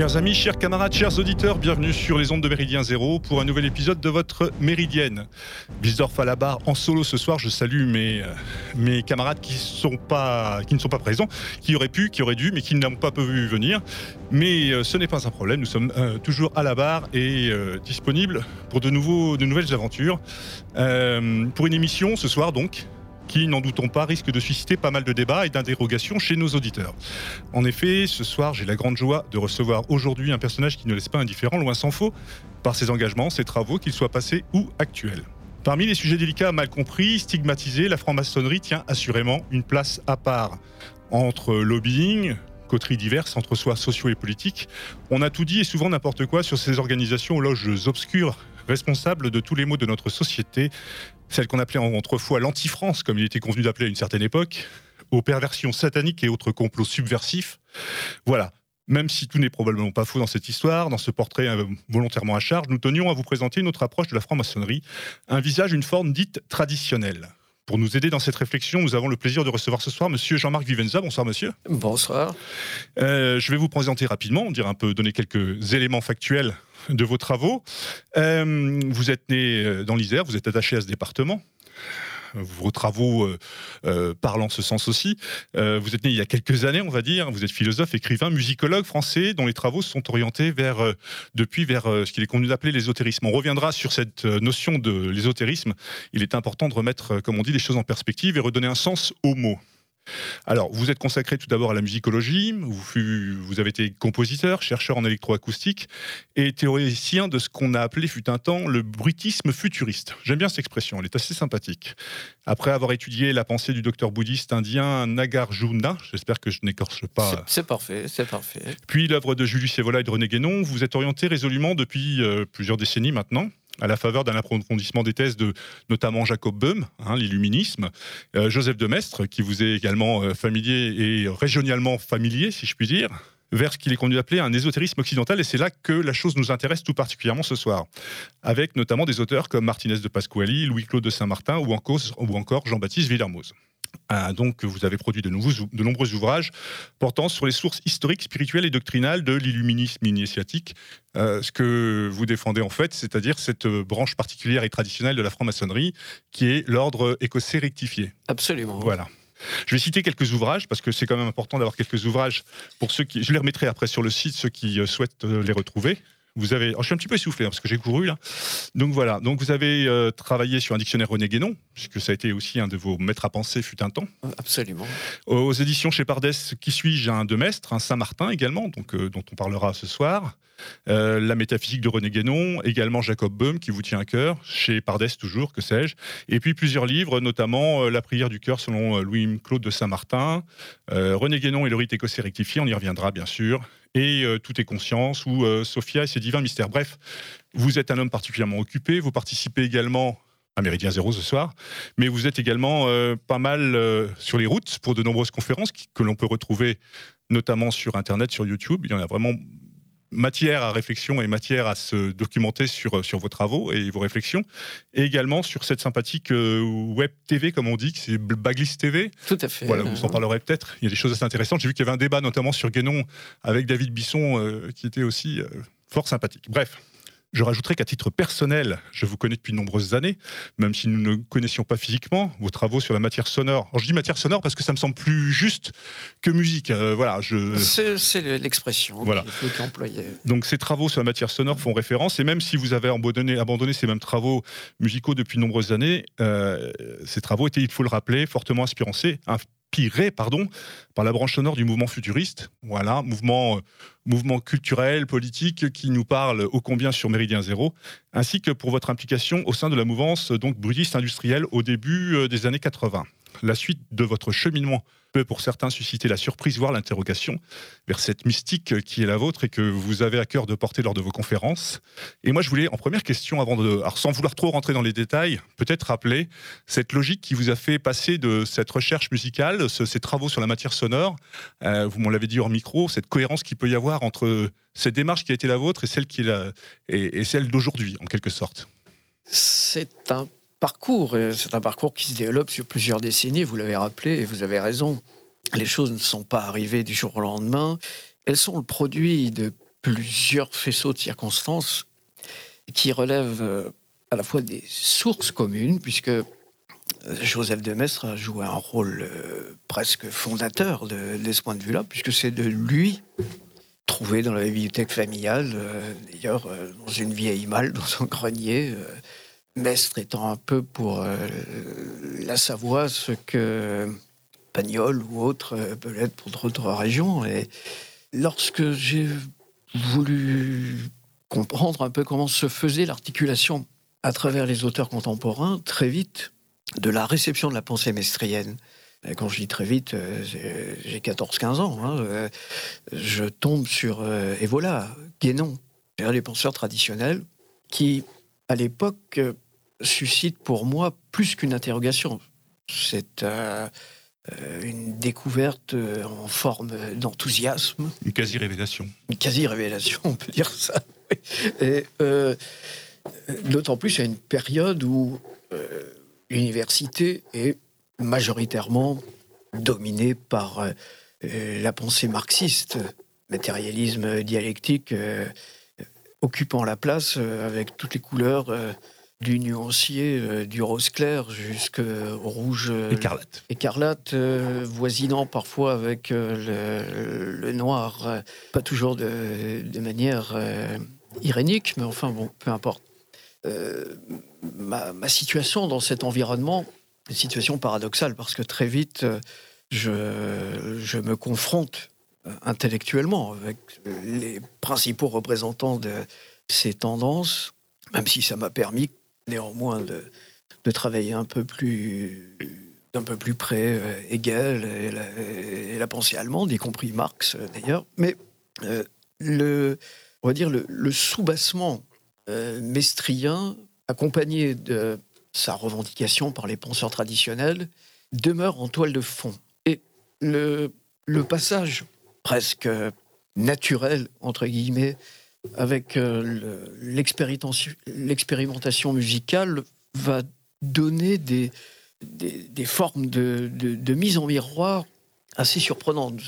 Chers amis, chers camarades, chers auditeurs, bienvenue sur les ondes de Méridien Zéro pour un nouvel épisode de votre Méridienne. Bisdorf à la barre en solo ce soir. Je salue mes, euh, camarades qui, ne sont pas présents, qui auraient pu, qui auraient dû, mais qui n'ont pas pu venir. Mais euh, ce n'est pas un problème. Nous sommes euh, toujours à la barre et disponibles pour de, nouveaux, de nouvelles aventures. pour une émission ce soir donc qui, n'en doutons pas, risque de susciter pas mal de débats et d'interrogations chez nos auditeurs. En effet, ce soir, j'ai la grande joie de recevoir aujourd'hui un personnage qui ne laisse pas indifférent, loin s'en faut, par ses engagements, ses travaux, qu'ils soient passés ou actuels. Parmi les sujets délicats mal compris, stigmatisés, la franc-maçonnerie tient assurément une place à part. Entre lobbying, coteries diverses, entre soi sociaux et politiques, on a tout dit et souvent n'importe quoi sur ces organisations aux loges obscures responsables de tous les maux de notre société, celle qu'on appelait autrefois l'anti-France, comme il était convenu d'appeler à une certaine époque, aux perversions sataniques et autres complots subversifs. Voilà. Même si tout n'est probablement pas faux dans cette histoire, dans ce portrait euh, volontairement à charge, nous tenions à vous présenter une autre approche de la franc-maçonnerie, un visage, une forme dite traditionnelle. Pour nous aider dans cette réflexion, nous avons le plaisir de recevoir ce soir Monsieur Jean-Marc Vivenza. Bonsoir, monsieur. Bonsoir. Euh, je vais vous présenter rapidement, dire un peu, donner quelques éléments factuels de vos travaux. Euh, vous êtes né euh, dans l'Isère, vous êtes attaché à ce département vos travaux euh, parlent en ce sens aussi. vous êtes né il y a quelques années, on va dire. Vous êtes philosophe, écrivain, musicologue français, dont les travaux sont orientés vers, depuis vers ce qu'il est convenu d'appeler l'ésotérisme. On reviendra sur cette notion de l'ésotérisme. Il est important de remettre, comme on dit, les choses en perspective et redonner un sens aux mots. Alors, vous êtes consacré tout d'abord à la musicologie, vous, avez été compositeur, chercheur en électroacoustique et théoricien de ce qu'on a appelé, fut un temps, le bruitisme futuriste. J'aime bien cette expression, elle est assez sympathique. Après avoir étudié la pensée du docteur bouddhiste indien Nagarjuna, j'espère que je n'écorche pas. C'est parfait, c'est parfait. Puis l'œuvre de Julius Evola et de René Guénon, vous êtes orienté résolument depuis euh, plusieurs décennies maintenant à la faveur d'un approfondissement des thèses de notamment Jacob Böhm, hein, l'illuminisme, euh, Joseph de Maistre, qui vous est également euh, familier et régionalement familier, si je puis dire vers ce qu'il est conduit d'appeler un ésotérisme occidental, et c'est là que la chose nous intéresse tout particulièrement ce soir, avec notamment des auteurs comme Martinez de Pasquali, Louis-Claude de Saint-Martin ou encore Jean-Baptiste Villermoz. Donc, vous avez produit de, nombreux ouvrages portant sur les sources historiques, spirituelles et doctrinales de l'illuminisme initiatique. Euh, ce que vous défendez en fait, c'est-à-dire cette branche particulière et traditionnelle de la franc-maçonnerie, qui est l'ordre écossais rectifié. Absolument. Voilà. Je vais citer quelques ouvrages parce que c'est quand même important d'avoir quelques ouvrages pour ceux qui. Je les remettrai après sur le site, ceux qui euh, souhaitent euh, les retrouver. Vous avez, je suis un petit peu essoufflé hein, parce que j'ai couru là. Donc voilà. Donc vous avez euh, travaillé sur un dictionnaire René Guénon, puisque ça a été aussi un de vos maîtres à penser fut un temps. Absolument. Aux éditions chez Pardès, qui suis-je? Un de Mestre, un Saint-Martin également, donc euh, dont on parlera ce soir. Euh, la métaphysique de René Guénon, également Jacob Böhm qui vous tient à cœur, chez Pardès toujours, que sais-je. Et puis plusieurs livres, notamment La prière du cœur selon Louis-Claude de Saint-Martin, René Guénon et le rite écossais rectifié, on y reviendra bien sûr, et euh, Tout est conscience ou euh, Sophia et ses divins mystères. Bref, vous êtes un homme particulièrement occupé, vous participez également à Méridien Zéro ce soir, mais vous êtes également euh, pas mal sur les routes pour de nombreuses conférences que l'on peut retrouver notamment sur Internet, sur YouTube. Il y en a vraiment matière à réflexion et matière à se documenter sur, sur vos travaux et vos réflexions, et également sur cette sympathique euh, web TV, comme on dit, c'est Baglis TV. Tout à fait. Voilà, vous en parlerez peut-être. Il y a des choses assez intéressantes. J'ai vu qu'il y avait un débat notamment sur Guénon avec David Bisson, euh, qui était aussi euh, fort sympathique. Bref. Je rajouterai qu'à titre personnel, je vous connais depuis de nombreuses années, même si nous ne connaissions pas physiquement vos travaux sur la matière sonore. Alors, je dis matière sonore parce que ça me semble plus juste que musique. Euh, voilà, je... C'est l'expression voilà. qu'il Donc ces travaux sur la matière sonore font référence, et même si vous avez abandonné, abandonné ces mêmes travaux musicaux depuis de nombreuses années, euh, ces travaux étaient, il faut le rappeler, fortement inspirés, inspiré pardon, par la branche sonore du mouvement futuriste. Voilà, mouvement, euh, mouvement culturel, politique qui nous parle ô combien sur Méridien Zéro, ainsi que pour votre implication au sein de la mouvance donc brutiste industrielle au début euh, des années 80. La suite de votre cheminement peut pour certains susciter la surprise, voire l'interrogation vers cette mystique qui est la vôtre et que vous avez à cœur de porter lors de vos conférences. Et moi, je voulais, en première question, avant de, sans vouloir trop rentrer dans les détails, peut-être rappeler cette logique qui vous a fait passer de cette recherche musicale, ces travaux sur la matière sonore, euh, vous m'en l'avez dit hors micro, cette cohérence qu'il peut y avoir entre cette démarche qui a été la vôtre et celle celle d'aujourd'hui, en quelque sorte. C'est un parcours. C'est un parcours qui se développe sur plusieurs décennies, vous l'avez rappelé, et vous avez raison. Les choses ne sont pas arrivées du jour au lendemain. Elles sont le produit de plusieurs faisceaux de circonstances qui relèvent à la fois des sources communes, puisque Joseph de Maistre a joué un rôle presque fondateur de, de ce point de vue-là, puisque c'est de lui trouvé dans la bibliothèque familiale, euh, d'ailleurs euh, dans une vieille malle, dans un grenier. Euh, Mestre étant un peu pour la Savoie ce que Pagnol ou autre peut être pour d'autres régions. Et lorsque j'ai voulu comprendre un peu comment se faisait l'articulation à travers les auteurs contemporains, très vite, de la réception de la pensée mestrienne quand je dis très vite, euh, j'ai 14-15 ans. Hein, euh, je tombe sur, euh, voilà, Guénon, les penseurs traditionnels, qui, à l'époque, suscitent pour moi plus qu'une interrogation. C'est une découverte en forme d'enthousiasme. Une quasi-révélation. Une quasi-révélation, on peut dire ça. Et d'autant plus à une période où l'université est majoritairement dominé par euh, euh, la pensée marxiste, matérialisme dialectique euh, occupant la place avec toutes les couleurs du nuancier, du rose clair jusqu'au rouge écarlate, écarlate voisinant parfois avec le, noir, pas toujours de, manière irénique, mais enfin bon, peu importe. ma, situation dans cet environnement une situation paradoxale parce que très vite, euh, je, je me confronte euh, intellectuellement avec les principaux représentants de ces tendances, même si ça m'a permis néanmoins de, de, travailler un peu plus d'un peu plus près euh, Hegel et la, pensée allemande, y compris Marx d'ailleurs. Mais le, on va dire le, le soubassement mestrien, accompagné de sa revendication par les penseurs traditionnels, demeure en toile de fond. Et le, le passage presque naturel, entre guillemets, avec euh, l'expérimentation musicale va donner des, des, formes de, de, mise en miroir assez surprenantes.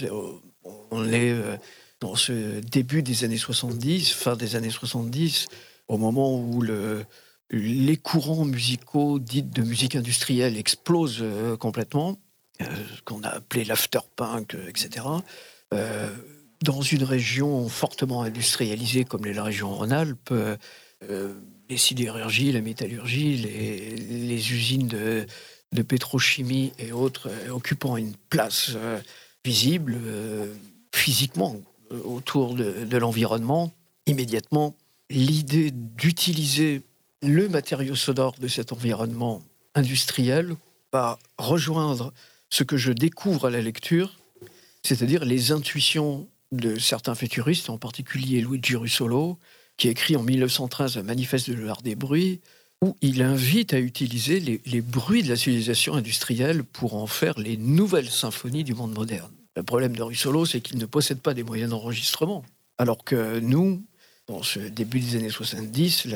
On est euh, dans ce début des années 70, fin des années 70, au moment où le, les courants musicaux dits de musique industrielle explosent euh, complètement, euh, ce qu'on a appelé l'afterpunk, euh, dans une région fortement industrialisée comme la région Rhône-Alpes, les sidérurgies, la métallurgie, les, usines de, pétrochimie et autres occupant une place visible physiquement autour de l'environnement, immédiatement, l'idée d'utiliser le matériau sonore de cet environnement industriel va rejoindre ce que je découvre à la lecture, c'est-à-dire les intuitions de certains futuristes, en particulier Luigi Russolo, qui écrit en 1913 un manifeste de l'art des bruits, où il invite à utiliser les, bruits de la civilisation industrielle pour en faire les nouvelles symphonies du monde moderne. Le problème de Russolo, c'est qu'il ne possède pas des moyens d'enregistrement, alors que nous, dans ce début des années 70,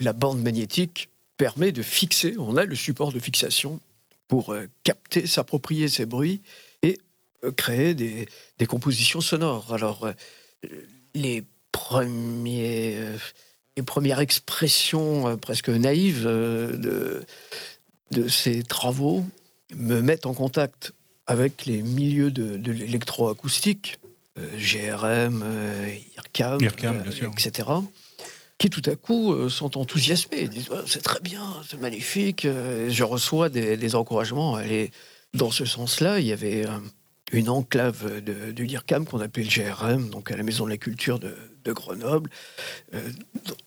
la, bande magnétique permet de fixer, on a le support de fixation pour euh, capter, s'approprier ces bruits créer des, compositions sonores. Alors, euh, les, premiers, les premières expressions presque naïves de, de ces travaux me mettent en contact avec les milieux de, de l'électroacoustique, GRM, IRCAM, etc., qui tout à coup euh, sont enthousiasmés. Ils disent c'est très bien, c'est magnifique. Euh, je reçois des, encouragements. Et dans ce sens-là, il y avait euh, une enclave de, de l'IRCAM qu'on appelait le GRM, donc à la Maison de la Culture de, Grenoble,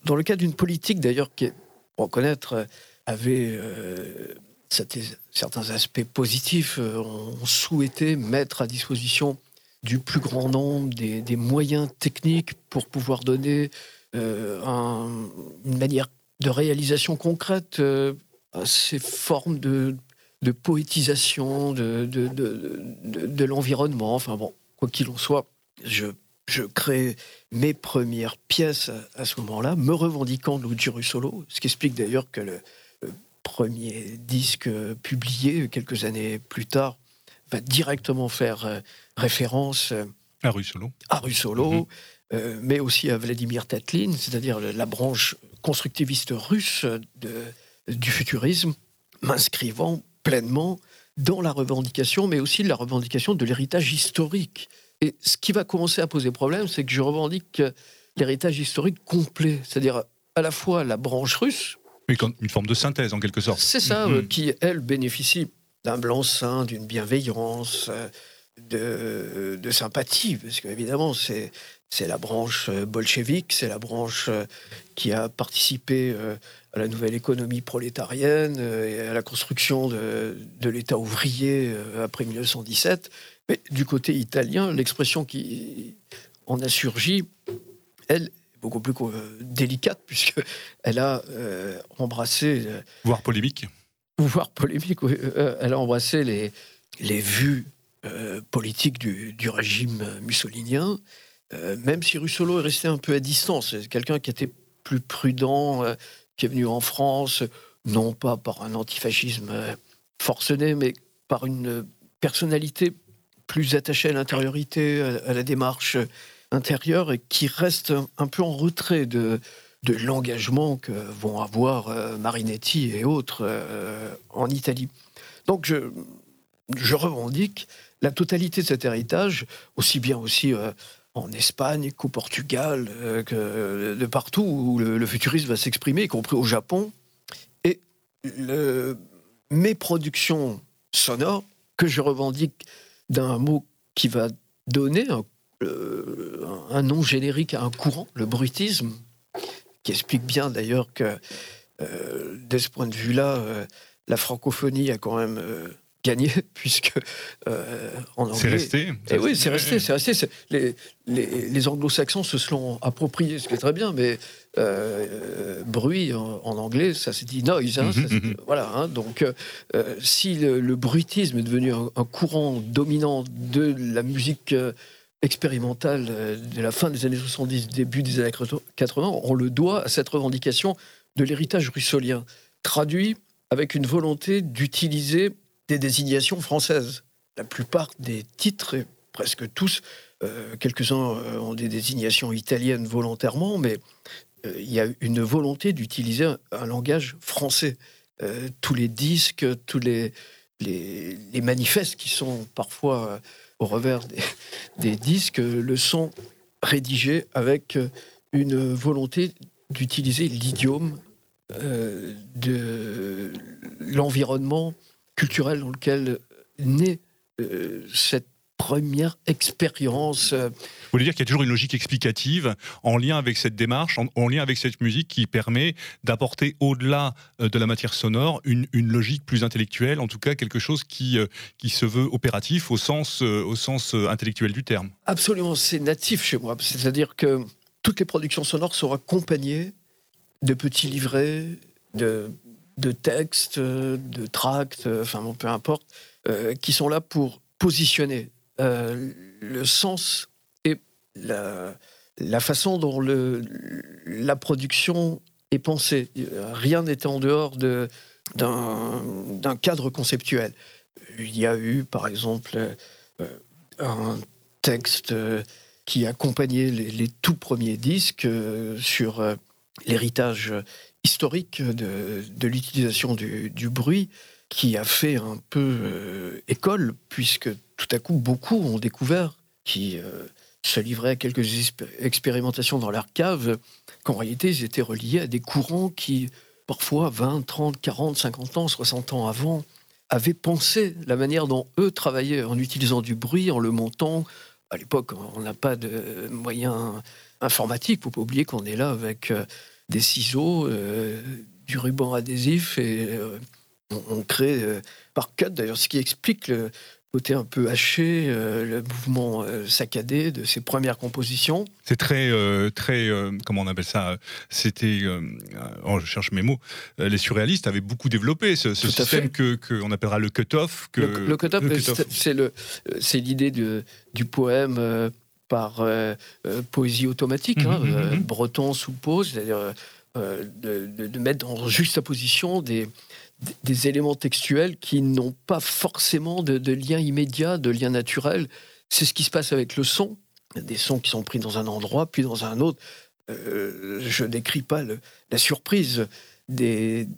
dans le cadre d'une politique d'ailleurs qui, pour reconnaître, avait certains aspects positifs. On souhaitait mettre à disposition du plus grand nombre, des, moyens techniques pour pouvoir donner euh, une manière de réalisation concrète euh, à ces formes de, poétisation de, de, l'environnement. Enfin bon, quoi qu'il en soit, je, je crée mes premières pièces à, ce moment-là, me revendiquant de Luigi solo, ce qui explique d'ailleurs que le, premier disque publié quelques années plus tard va directement faire euh, référence à Russolo. À Russolo. Mhm. mais aussi à Vladimir Tatlin, c'est-à-dire la branche constructiviste russe du futurisme, m'inscrivant pleinement dans la revendication, mais aussi la revendication de l'héritage historique. Et ce qui va commencer à poser problème, c'est que je revendique l'héritage historique complet, c'est-à-dire à la fois la branche russe. Mais une forme de synthèse en quelque sorte. C'est ça, mm-hmm. euh, qui, elle, bénéficie d'un blanc-seing, d'une bienveillance, euh, de, sympathie, parce qu'évidemment, c'est, c'est la branche euh, bolchevique, c'est la branche qui a participé à la nouvelle économie prolétarienne et à la construction de, de l'État ouvrier après 1917. Mais du côté italien, l'expression qui en a surgi, elle, est beaucoup plus délicate, puisqu'elle a euh, embrassé. Euh, voire polémique. Voire polémique, oui. Euh, elle a embrassé les, les vues politiques du, du, régime mussolinien, même si Russolo est resté un peu à distance. Quelqu'un qui était plus prudent, qui est venu en France, non pas par un antifascisme forcené, mais par une personnalité plus attachée à l'intériorité, à, la démarche intérieur et qui reste un peu en retrait de, l'engagement que vont avoir euh, Marinetti et autres euh, en Italie. Donc je, je revendique la totalité de cet héritage, aussi bien aussi euh, en Espagne qu'au Portugal, que de partout où le, futurisme va s'exprimer, y compris au Japon. Et le, mes productions sonores, que je revendique d'un mot qui va donner un euh, un nom générique à un courant, le bruitisme, qui explique bien d'ailleurs que, euh, dès ce point de vue-là, euh, la francophonie a quand même gagné, puisque en anglais. C'est resté. Et eh oui, c'est resté, c'est resté. Les, les, anglo-saxons se sont appropriés, ce qui est très bien, mais bruit en, anglais, ça s'est dit noise. Hein, mhm, mhm. Voilà. Hein, donc, si le, bruitisme est devenu un, un, courant dominant de la musique expérimentale euh, de la fin des années 70, début des années 80, on le doit à cette revendication de l'héritage russolien, traduit avec une volonté d'utiliser des désignations françaises. La plupart des titres, presque tous, euh, quelques-uns euh, ont des désignations italiennes volontairement, mais il y a une volonté d'utiliser un, langage français. tous les disques, tous les, les, manifestes qui sont parfois au revers des, disques le son rédigé avec une volonté d'utiliser l'idiome euh, de l'environnement culturel dans lequel naît euh, cette première expérience. Euh, Vous voulez dire qu'il y a toujours une logique explicative en lien avec cette démarche, en, lien avec cette musique qui permet d'apporter au-delà euh, de la matière sonore une, logique plus intellectuelle, en tout cas quelque chose qui, euh, qui se veut opératif au sens, au sens intellectuel du terme. Absolument, c'est natif chez moi. C'est-à-dire que toutes les productions sonores sont accompagnées de petits livrets, de, de textes, de tracts, enfin peu importe, qui sont là pour positionner euh, le sens et la, façon dont la production est pensée. Rien n'était en dehors de, d'un, cadre conceptuel. Il y a eu, par exemple, euh, un texte qui accompagnait les, tout premiers disques euh, sur l'héritage historique de, l'utilisation du, bruit, qui a fait un peu école, puisque tout à coup, beaucoup ont découvert, qui euh, se livraient à quelques expérimentations dans leur cave, qu'en réalité, ils étaient reliés à des courants qui, parfois 20, 30, 40, 50 ans, 60 ans avant, avaient pensé la manière dont eux travaillaient en utilisant du bruit, en le montant. À l'époque, on n'a pas de moyens informatiques. Il ne faut pas oublier qu'on est là avec euh, des ciseaux, euh, du ruban adhésif et on, on, crée par cut. D'ailleurs, ce qui explique le, côté un peu haché, euh, le mouvement euh, saccadé de ses premières compositions. C'est très, euh, très, comment on appelle ça C'était, oh, je cherche mes mots. les surréalistes avaient beaucoup développé ce, système que qu'on appellera le cut-off. Que, le, cut-off, c'est le, c'est l'idée du poème par poésie automatique, hein, mhm, mhm, mhm. breton sous pause, c'est-à-dire de, de, mettre en juste position des des éléments textuels qui n'ont pas forcément de, lien immédiat, de lien naturel. C'est ce qui se passe avec le son. des sons qui sont pris dans un endroit, puis dans un autre. Euh, je décris pas la surprise des,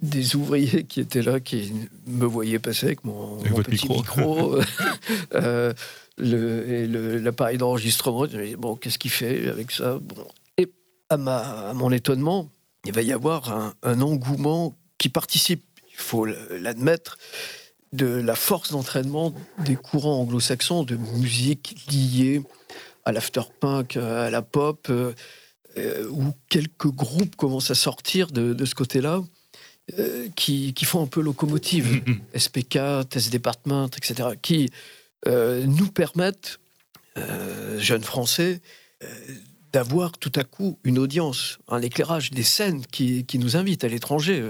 des ouvriers qui étaient là, qui me voyaient passer avec mon, petit micro, euh, et l'appareil d'enregistrement. Bon, qu'est-ce qu'il fait avec ça? Bon. Et à, ma, à mon étonnement, il va y avoir un, un engouement qui participe, il faut l'admettre, de la force d'entraînement des courants anglo-saxons de musique liée à l'afterpunk, à la pop, euh, euh, où quelques groupes commencent à sortir de, ce côté-là, euh, qui, font un peu locomotive, SPK, Test Department, etc., qui nous permettent, jeunes Français, d'avoir tout à coup une audience, un éclairage des scènes qui, nous invitent à l'étranger.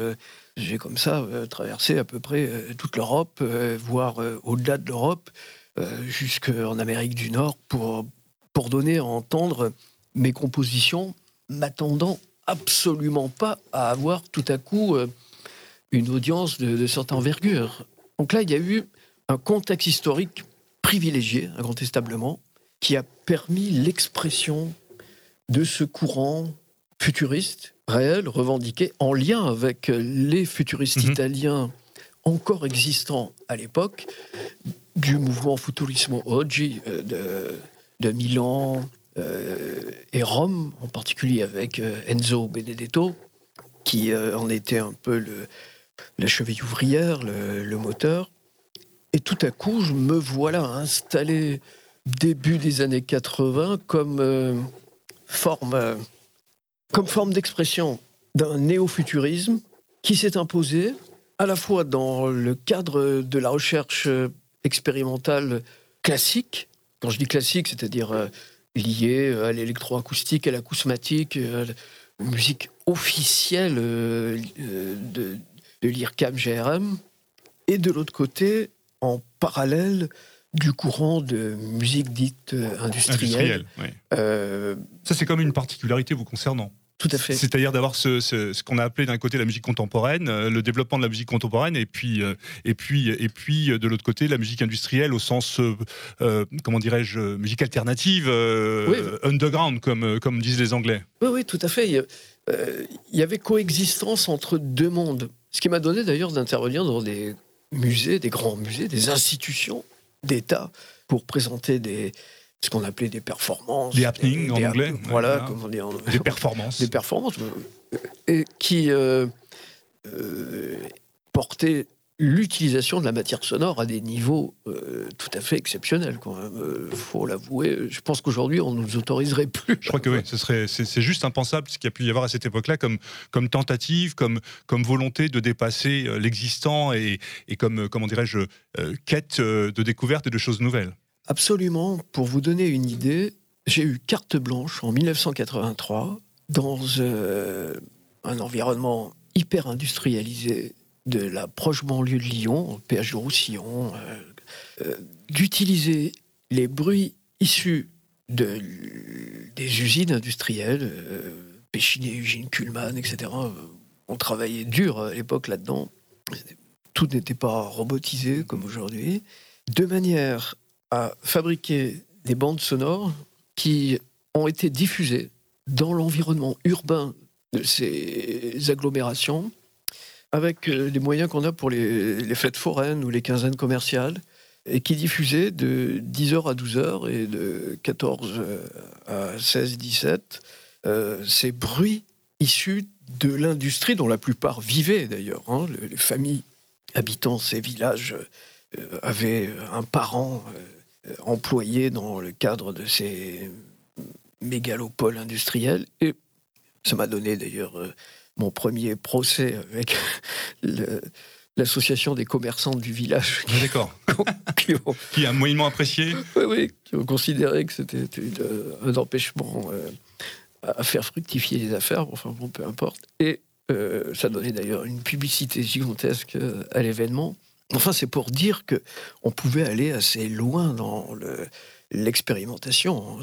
J'ai comme ça traversé à peu près toute l'Europe, voire au-delà de l'Europe, jusqu'en Amérique du Nord, pour, pour donner à entendre mes compositions, m'attendant absolument pas à avoir tout à coup euh, une audience de, de cette envergure. Donc là, il y a eu un contexte historique privilégié, incontestablement, qui a permis l'expression de ce courant futuriste, réel, revendiqué, en lien avec les futuristes mhm. italiens encore existants à l'époque, du mouvement Futurismo Oggi euh, de de Milan euh, et Rome, en particulier avec euh, Enzo Benedetto, qui euh, en était un peu le, la cheville ouvrière, le, moteur. Et tout à coup, je me voilà installé début des années 80 comme forme, comme forme d'expression d'un néo-futurisme qui s'est imposé à la fois dans le cadre de la recherche expérimentale classique, quand je dis classique, c'est-à-dire euh, lié euh, à l'électroacoustique, à l'acousmatique, euh, à la musique officielle de, de l'IRCAM GRM, et de l'autre côté, en parallèle, du courant de musique dite industrielle. Ça, c'est comme une particularité vous concernant. Tout à fait. C'est-à-dire d'avoir ce, ce, qu'on a appelé d'un côté la musique contemporaine, euh, le développement de la musique contemporaine, et puis, euh, et puis, et puis euh, de l'autre côté la musique industrielle au sens, comment dirais-je, musique alternative, underground, comme, comme disent les Anglais. Oui, oui, tout à fait. Il y avait coexistence entre deux mondes. Ce qui m'a donné d'ailleurs d'intervenir dans des musées, des grands musées, des institutions d'État pour présenter des, ce qu'on appelait des performances. Des happenings en anglais. Voilà, comme on dit en Des performances. Des performances. Et qui euh, euh, portaient l'utilisation de la matière sonore à des niveaux euh, tout à fait exceptionnels. Il faut l'avouer. Je pense qu'aujourd'hui, on ne nous autoriserait plus. Je crois que oui, ce serait, c'est, juste impensable ce qu'il y a pu y avoir à cette époque-là comme, comme tentative, comme, comme volonté de dépasser l'existant et, et comme, comment dirais-je, quête de découverte et de choses nouvelles. Absolument. Pour vous donner une idée, j'ai eu carte blanche en 1983 dans euh, un environnement hyper industrialisé de la proche banlieue de Lyon, péage de Roussillon, euh, euh, d'utiliser les bruits issus de, des usines industrielles, Péchiné, Eugène Kuhlmann, etc. On travaillait dur à l'époque là-dedans. Tout n'était pas robotisé comme aujourd'hui. De manière a fabriqué des bandes sonores qui ont été diffusées dans l'environnement urbain de ces agglomérations avec euh, les moyens qu'on a pour les, fêtes foraines ou les quinzaines commerciales et qui diffusaient de 10h à 12h et de 14 à 16, 17 euh, ces bruits issus de l'industrie dont la plupart vivaient d'ailleurs. Hein. les familles habitant ces villages euh, avaient un parent euh, employés dans le cadre de ces mégalopoles industriels. Et ça m'a donné d'ailleurs euh, mon premier procès avec l'association des commerçants du village. Ah, d'accord. qui, a moyennement apprécié Oui, oui, qui ont considéré que c'était un empêchement euh, à faire fructifier les affaires, enfin bon, peu importe. Et ça donnait d'ailleurs une publicité gigantesque à l'événement. Enfin, c'est pour dire que on pouvait aller assez loin dans l'expérimentation.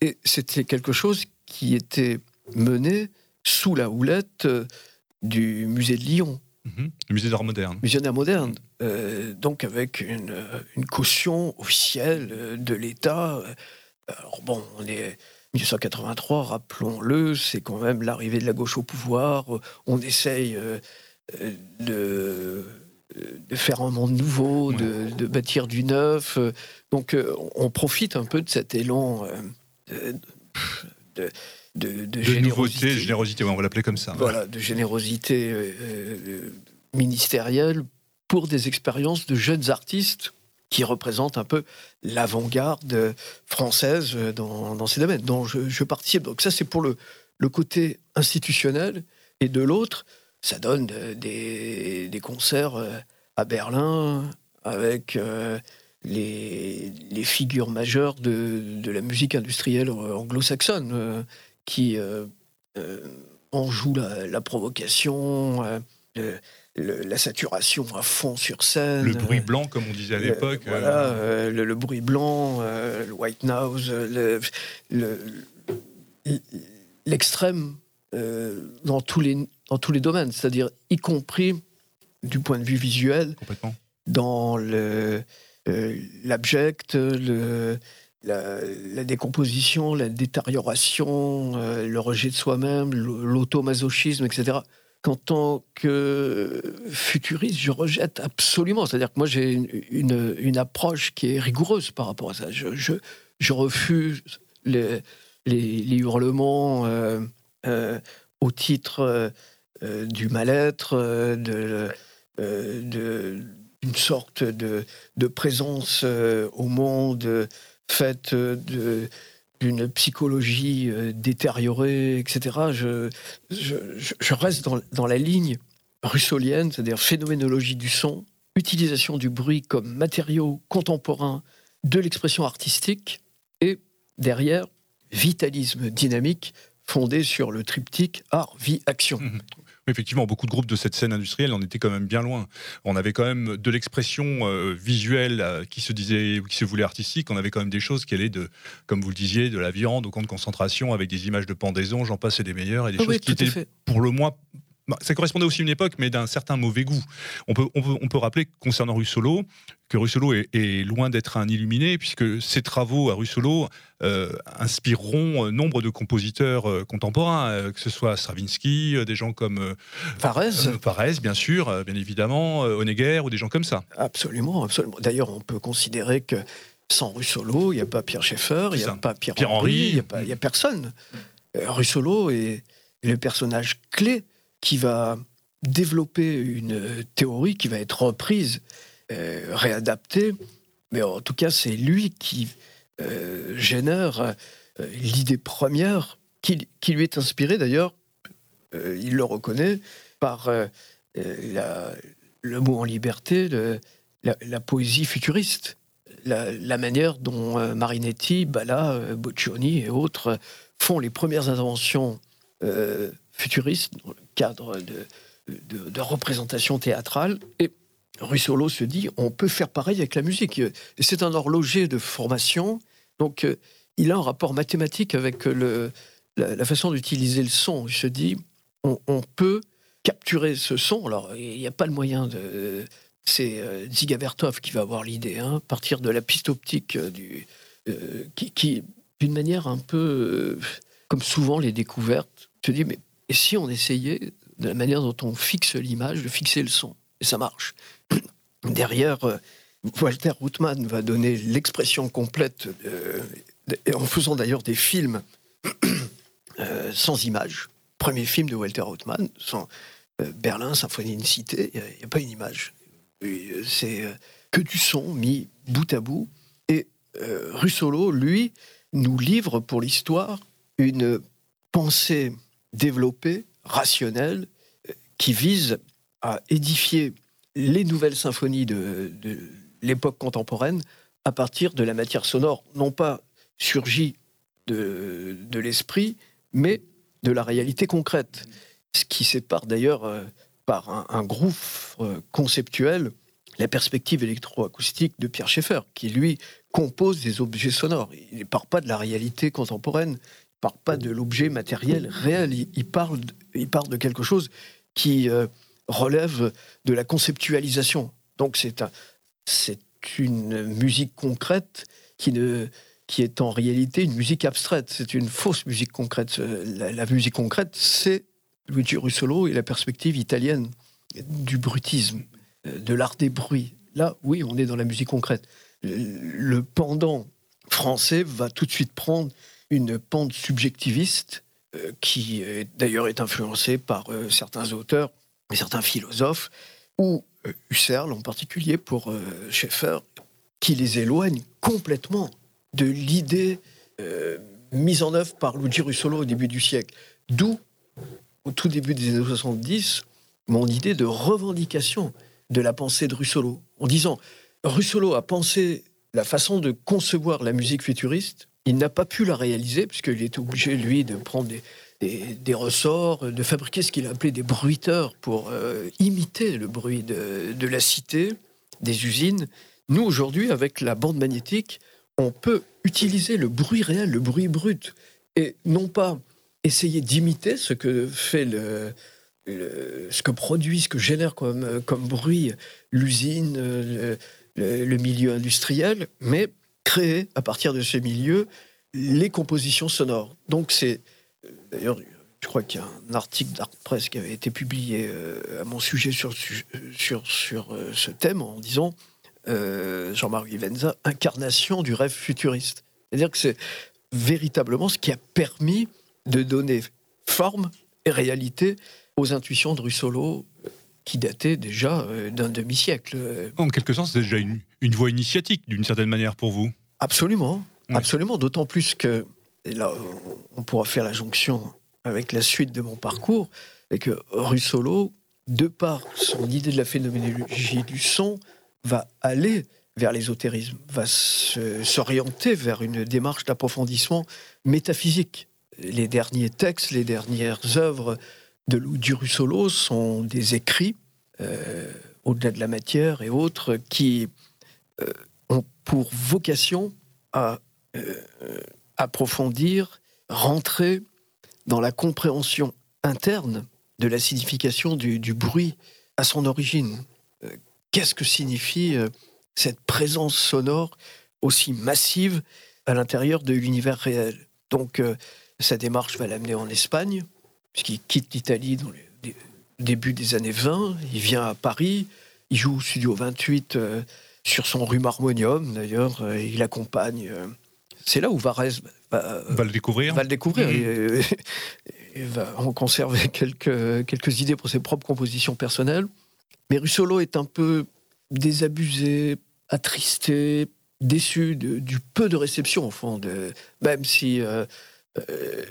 Et c'était quelque chose qui était mené sous la houlette euh, du musée de Lyon. Mhm. Le musée d'art moderne. Musée d'art moderne. Euh, donc avec une, caution officielle de l'État Alors bon, on est 1983, rappelons-le, c'est quand même l'arrivée de la gauche au pouvoir. On essaye de, de faire un monde nouveau, de, bâtir du neuf. Donc on profite un peu de cet élan de, de, générosité. générosité, on va l'appeler comme ça. Voilà, de générosité euh, euh, ministérielle pour des expériences de jeunes artistes qui représentent un peu l'avant-garde française dans, ces domaines dont je, participe. Donc ça, c'est pour le, le côté institutionnel. Et de l'autre, ça donne des, des, concerts euh, à Berlin avec les, les, figures majeures de, de, la musique industrielle anglo-saxonne qui euh, euh, en joue la, provocation, euh, la saturation à fond sur scène. Le bruit blanc, comme on disait à l'époque. Voilà, le, bruit blanc, le white noise, l'extrême dans, tous les, dans tous les domaines, c'est-à-dire y compris du point de vue visuel, dans l'abject, le, la, décomposition, la détérioration, euh, le rejet de soi-même, l'automasochisme, etc. Qu'en tant que futuriste, je rejette absolument. C'est-à-dire que moi, j'ai une, une, approche qui est rigoureuse par rapport à ça. Je, refuse les, hurlements euh, euh, au titre du mal-être, de, d'une sorte de présence au monde faite euh, d'une psychologie euh, détériorée, etc. Je, reste dans, la ligne russolienne, c'est-à-dire phénoménologie du son, utilisation du bruit comme matériau contemporain de l'expression artistique, et derrière, vitalisme dynamique fondé sur le triptyque art, vie, action. Mmh effectivement, beaucoup de groupes de cette scène industrielle en étaient quand même bien loin. On avait quand même de l'expression euh, visuelle euh, qui se disait qui se voulait artistique. On avait quand même des choses qui allaient de, comme vous le disiez, de la viande au camp de concentration avec des images de pendaison, j'en passe et des meilleurs, et des ah choses qui étaient pour le moins ça correspondait aussi à une époque, mais d'un certain mauvais goût. On peut, on peut, rappeler, concernant Russolo, que Russolo est, loin d'être un illuminé, puisque ses travaux à Russolo euh, inspireront nombre de compositeurs euh, contemporains, euh, que ce soit Stravinsky, des gens comme Farès, bien sûr, bien évidemment, Honegger, ou des gens comme ça. Absolument, absolument. D'ailleurs, on peut considérer que sans Russolo, il n'y a pas Pierre Schaeffer, il n'y a pas Pierre-Henri, il n'y a, a, personne. Russolo est le personnage clé qui va développer une théorie qui va être reprise, euh, réadaptée, mais en tout cas c'est lui qui euh, génère euh, l'idée première qui, lui est inspirée d'ailleurs, il le reconnaît, par le mot en liberté, la, poésie futuriste. La, manière dont Marinetti, Bala, Boccioni et autres font les premières inventions futuriste dans le cadre de, représentation théâtrale. Et Russolo se dit, on peut faire pareil avec la musique. C'est un horloger de formation, donc euh, il a un rapport mathématique avec le, la, façon d'utiliser le son. Il se dit, on, peut capturer ce son. Alors, il n'y a pas le moyen de... C'est euh, Ziga qui va avoir l'idée, hein, partir de la piste optique euh, du, euh, qui d'une manière un peu, comme souvent les découvertes, se dit, mais et si on essayait, de la manière dont on fixe l'image, de fixer le son Et ça marche. Derrière, euh, Walter Ruttmann va donner l'expression complète, en faisant d'ailleurs des films euh, sans image. Premier film de Walter Ruttmann, sans euh, Berlin, Symphonie d'une cité, il n'y a, pas une image. C'est que du son mis bout à bout. Et Russolo, lui, nous livre pour l'histoire une pensée développé, rationnel, qui vise à édifier les nouvelles symphonies de, l'époque contemporaine à partir de la matière sonore, non pas surgie de, l'esprit, mais de la réalité concrète. Ce qui sépare d'ailleurs euh, par un, un euh, conceptuel la perspective électroacoustique de Pierre Schaeffer, qui lui compose des objets sonores. Il ne part pas de la réalité contemporaine, parle pas de l'objet matériel réel, il, parle, il parle de quelque chose qui euh, relève de la conceptualisation. Donc c'est un, une musique concrète qui ne, qui est en réalité une musique abstraite. C'est une fausse musique concrète. La, musique concrète, c'est Luigi Russolo et la perspective italienne du brutisme, euh, de l'art des bruits. Là, oui, on est dans la musique concrète. Le pendant français va tout de suite prendre une pente subjectiviste euh, qui d'ailleurs est influencée par euh, certains auteurs et certains philosophes, ou Husserl en particulier pour Schaeffer, qui les éloigne complètement de l'idée euh, mise en œuvre par Luigi Russolo au début du siècle. D'où, au tout début des années 70, mon idée de revendication de la pensée de Russolo, en disant Russolo a pensé la façon de concevoir la musique futuriste, il n'a pas pu la réaliser, puisqu'il était obligé, lui, de prendre des, ressorts, de fabriquer ce qu'il appelait des bruiteurs pour euh, imiter le bruit de, la cité, des usines. Nous, aujourd'hui, avec la bande magnétique, on peut utiliser le bruit réel, le bruit brut, et non pas essayer d'imiter ce que fait le, ce que produit, ce que génère comme, comme bruit l'usine, le, milieu industriel, mais créer à partir de ces milieux les compositions sonores. Donc c'est d'ailleurs je crois qu'il y a un article d'Art Press qui avait été publié euh, à mon sujet sur, sur, sur euh, ce thème en disant euh, Jean-Marc Vivenza, incarnation du rêve futuriste. C'est-à-dire que c'est véritablement ce qui a permis de donner forme et réalité aux intuitions de Russolo qui dataient déjà d'un demi-siècle. En quelque sens, c'est déjà une, voie initiatique d'une certaine manière pour vous. Absolument, absolument. D'autant plus que, et là, on pourra faire la jonction avec la suite de mon parcours, et que Russolo, de par son idée de la phénoménologie du son, va aller vers l'ésotérisme, va s'orienter vers une démarche d'approfondissement métaphysique. Les derniers textes, les dernières œuvres de Luigi Russolo sont des écrits, euh, au-delà de la matière et autres, qui ont pour vocation à euh, approfondir, rentrer dans la compréhension interne de la signification du, bruit à son origine qu'est-ce que signifie euh, cette présence sonore aussi massive à l'intérieur de l'univers réel? Donc euh, sa démarche va l'amener en Espagne, puisqu'il quitte l'Italie dans le début des années 20, il vient à Paris, il joue au Studio 28 euh, sur son rhume harmonium d'ailleurs, il accompagne... c'est là où Varese va, le découvrir. Va le découvrir. Mmh. Et, va en conserver quelques, quelques idées pour ses propres compositions personnelles. Mais Russolo est un peu désabusé, attristé, déçu du peu de réception, au fond, de, même si euh, euh,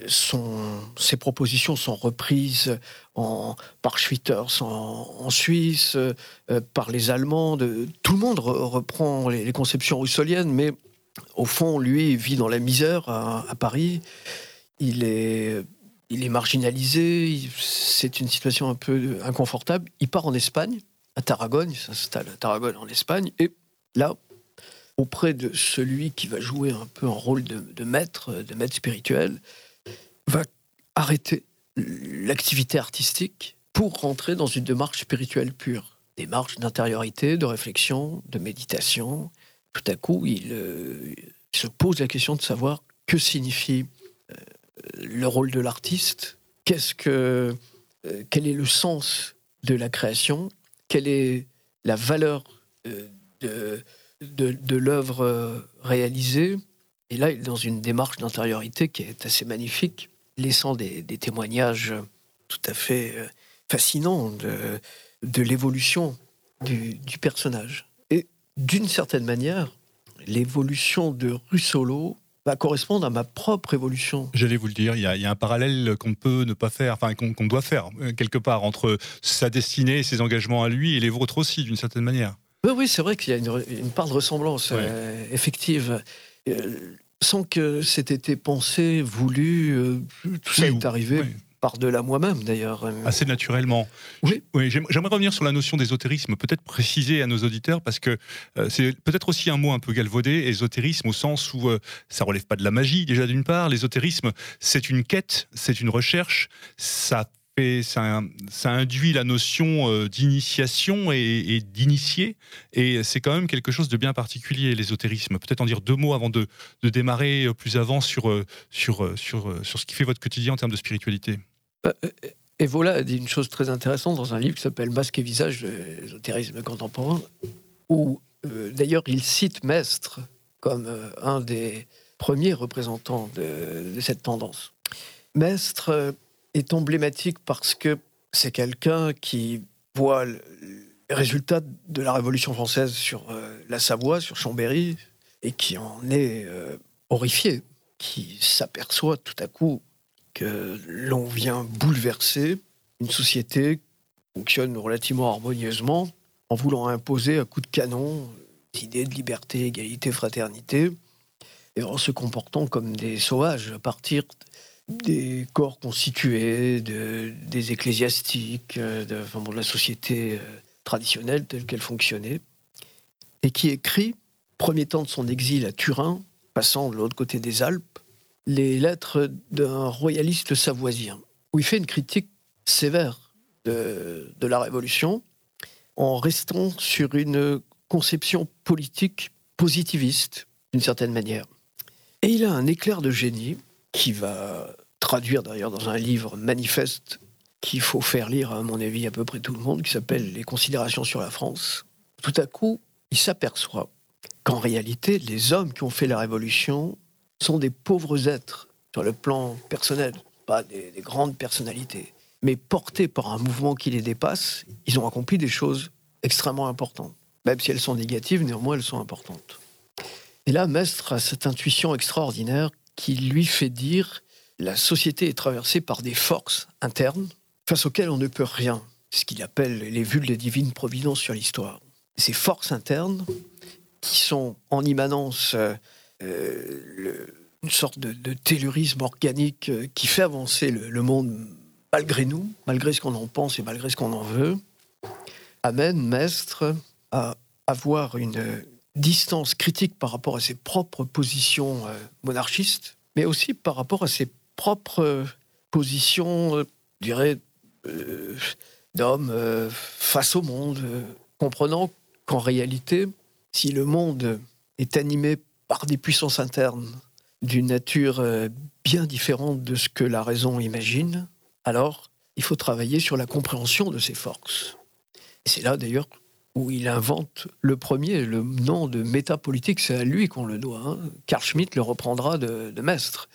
ses propositions sont reprises en, par Schwitters en, Suisse, euh, par les Allemands. tout le monde reprend les, conceptions russoliennes, mais au fond, lui, vit dans la misère à, à Paris. Il est il est marginalisé, c'est une situation un peu inconfortable. Il part en Espagne, à Tarragone, il s'installe à Tarragone en Espagne, et là, auprès de celui qui va jouer un peu un rôle de, maître, de maître spirituel, va arrêter l'activité artistique pour rentrer dans une démarche spirituelle pure, démarche d'intériorité, de réflexion, de méditation. Tout à coup, il, euh, se pose la question de savoir que signifie euh, le rôle de l'artiste, qu'est-ce que, euh, quel est le sens de la création quelle est la valeur euh, de, l'œuvre euh, réalisée. Et là, dans une démarche d'intériorité qui est assez magnifique, laissant des, témoignages tout à fait euh, fascinants de, l'évolution du, personnage. Et d'une certaine manière, l'évolution de Russolo va correspondre à ma propre évolution. J'allais vous le dire, il y, a, un parallèle qu'on peut ne pas faire, enfin qu'on doit faire euh, quelque part entre sa destinée ses engagements à lui et les vôtres aussi, d'une certaine manière. Oui, oui c'est vrai qu'il y a une, part de ressemblance euh, effective. Euh, sans que c'était été pensé, voulu, tout ça est arrivé par-delà moi-même d'ailleurs. Assez naturellement. Oui. J'aimerais revenir sur la notion d'ésotérisme, peut-être préciser à nos auditeurs, parce que euh, c'est peut-être aussi un mot un peu galvaudé, ésotérisme au sens où ça euh, ça relève pas de la magie déjà d'une part. L'ésotérisme, c'est une quête, c'est une recherche, ça fait, ça, induit la notion euh, d'initiation et, d'initier, et c'est quand même quelque chose de bien particulier, l'ésotérisme. Peut-être en dire deux mots avant de, démarrer plus avant sur, euh, sur, euh, sur, ce qui fait votre quotidien en termes de spiritualité. Et voilà dit une chose très intéressante dans un livre qui s'appelle Masque et visage l'ésotérisme contemporain, où d'ailleurs il cite Mestre comme un des premiers représentants de, de cette tendance. Mestre est emblématique parce que c'est quelqu'un qui voit les résultats de la Révolution française sur euh, la Savoie, sur Chambéry, et qui en est euh, horrifié, qui s'aperçoit tout à coup que l'on vient bouleverser une société qui fonctionne relativement harmonieusement en voulant imposer à coups de canon des idées de liberté, égalité, fraternité, et en se comportant comme des sauvages à partir des corps constitués, de, des ecclésiastiques, euh, de, de la société euh, traditionnelle telle qu'elle fonctionnait, et qui écrit, premier temps de son exil à Turin, passant de l'autre côté des Alpes, les lettres d'un royaliste savoisien, où il fait une critique sévère de la Révolution, en restant sur une conception politique positiviste, d'une certaine manière. Et il a un éclair de génie qui va traduire d'ailleurs dans un livre manifeste qu'il faut faire lire, à mon avis, à peu près tout le monde, qui s'appelle Les considérations sur la France. Tout à coup, il s'aperçoit qu'en réalité, les hommes qui ont fait la Révolution sont des pauvres êtres sur le plan personnel, pas des, des grandes personnalités. Mais portés par un mouvement qui les dépasse, ils ont accompli des choses extrêmement importantes. Même si elles sont négatives, néanmoins, elles sont importantes. Et là, Mestre a cette intuition extraordinaire qui lui fait dire la société est traversée par des forces internes face auxquelles on ne peut rien. ce qu'il appelle les vues de divines providences sur l'histoire. Ces forces internes qui sont en immanence euh, une sorte de, tellurisme organique euh, qui fait avancer le, le, monde malgré nous, malgré ce qu'on en pense et malgré ce qu'on en veut, amène Mestre à avoir une distance critique par rapport à ses propres positions euh, monarchistes, mais aussi par rapport à ses propre position, euh, je dirais, euh, d'homme euh, face au monde, comprenant qu'en réalité, si le monde est animé par des puissances internes d'une nature bien différente de ce que la raison imagine, alors il faut travailler sur la compréhension de ces forces. C'est là d'ailleurs où il invente le premier, le nom de métapolitique, c'est à lui qu'on le doit. Hein. Carl Schmitt le reprendra de, de Mestre.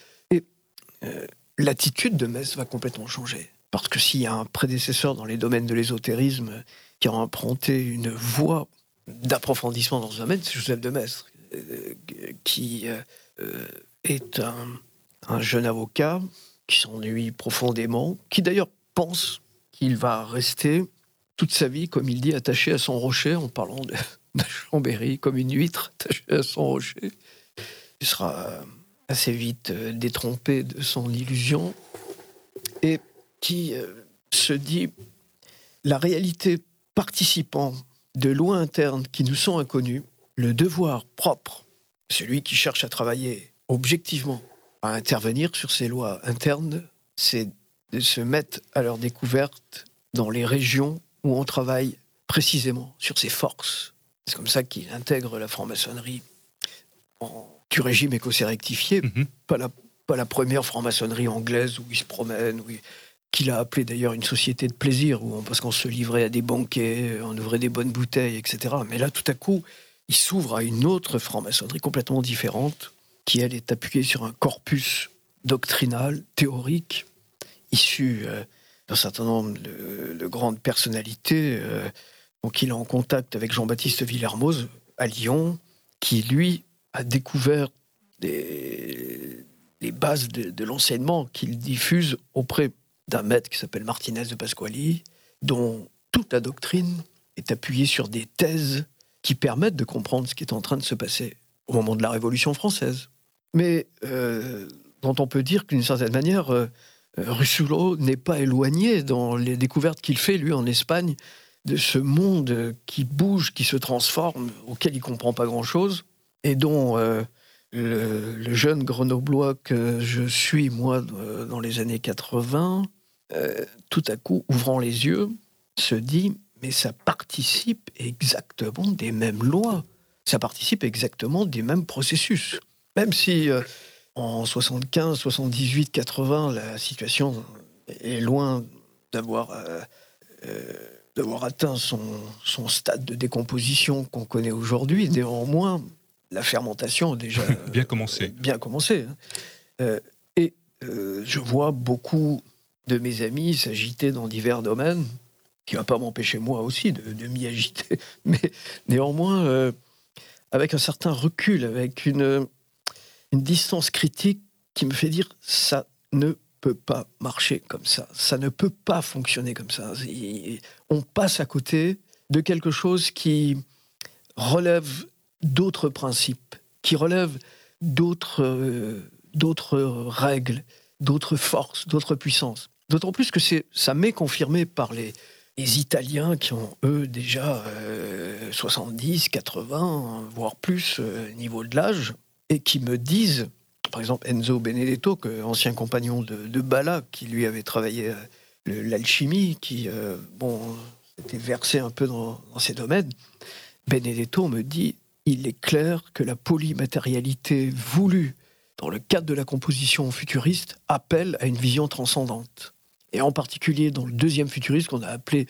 Euh, l'attitude de Metz va complètement changer. Parce que s'il y a un prédécesseur dans les domaines de l'ésotérisme qui a emprunté une voie d'approfondissement dans ce domaine, c'est Joseph de Maistre, euh, qui euh, est un, jeune avocat qui s'ennuie profondément, qui d'ailleurs pense qu'il va rester toute sa vie, comme il dit, attaché à son rocher, en parlant de, de Chambéry, comme une huître attachée à son rocher. Il sera assez vite euh, détrompé de son illusion et qui euh, se dit la réalité participant de lois internes qui nous sont inconnues, le devoir propre, celui qui cherche à travailler objectivement, à intervenir sur ces lois internes, c'est de se mettre à leur découverte dans les régions où on travaille précisément sur ces forces. C'est comme ça qu'il intègre la franc-maçonnerie en du régime écossais rectifié, mhm. pas, la, pas la première franc-maçonnerie anglaise où il se promène, qu'il a appelé d'ailleurs une société de plaisir, où parce qu'on se livrait à des banquets, on ouvrait des bonnes bouteilles, etc. Mais là, tout à coup, il s'ouvre à une autre franc-maçonnerie complètement différente, qui, elle, est appuyée sur un corpus doctrinal, théorique, issu euh, d'un certain nombre de, grandes personnalités. Euh, donc il est en contact avec Jean-Baptiste Villermoz à Lyon, qui, lui, a découvert des, les bases de, de l'enseignement qu'il diffuse auprès d'un maître qui s'appelle Martinez de Pasquali, dont toute la doctrine est appuyée sur des thèses qui permettent de comprendre ce qui est en train de se passer au moment de la Révolution française. Mais euh, dont on peut dire qu'une certaine manière, euh, Russullo n'est pas éloigné dans les découvertes qu'il fait, lui, en Espagne, de ce monde qui bouge, qui se transforme, auquel il comprend pas grand-chose, et dont euh, le, jeune grenoblois que je suis, moi, dans les années 80, tout à coup, ouvrant les yeux, se dit mais ça participe exactement des mêmes lois, ça participe exactement des mêmes processus. Même si en 75, 78, 80, la situation est loin d'avoir d'avoir atteint son, son, stade de décomposition qu'on connaît aujourd'hui. Néanmoins, la fermentation a déjà bien commencé. Bien commencé. Hein. Euh, et euh, je vois beaucoup de mes amis s'agiter dans divers domaines, qui ne va pas m'empêcher moi aussi de, m'y agiter, mais néanmoins euh, avec un certain recul, avec une, une distance critique qui me fait dire ça ne peut pas marcher comme ça. Ça ne peut pas fonctionner comme ça. On passe à côté de quelque chose qui relève d'autres principes, qui relève d'autres euh, règles, d'autres forces, d'autres puissances. D'autant plus que ça m'est confirmé par les, les, Italiens qui ont, eux, déjà 70, euh, 80, voire plus euh, niveau de l'âge, et qui me disent par exemple Enzo Benedetto, ancien compagnon de, Bala, qui lui avait travaillé euh, l'alchimie, qui euh, bon, était versé un peu dans, ces domaines. Benedetto me dit il est clair que la polymatérialité voulue dans le cadre de la composition futuriste appelle à une vision transcendante. Et en particulier dans le deuxième futuriste qu'on a appelé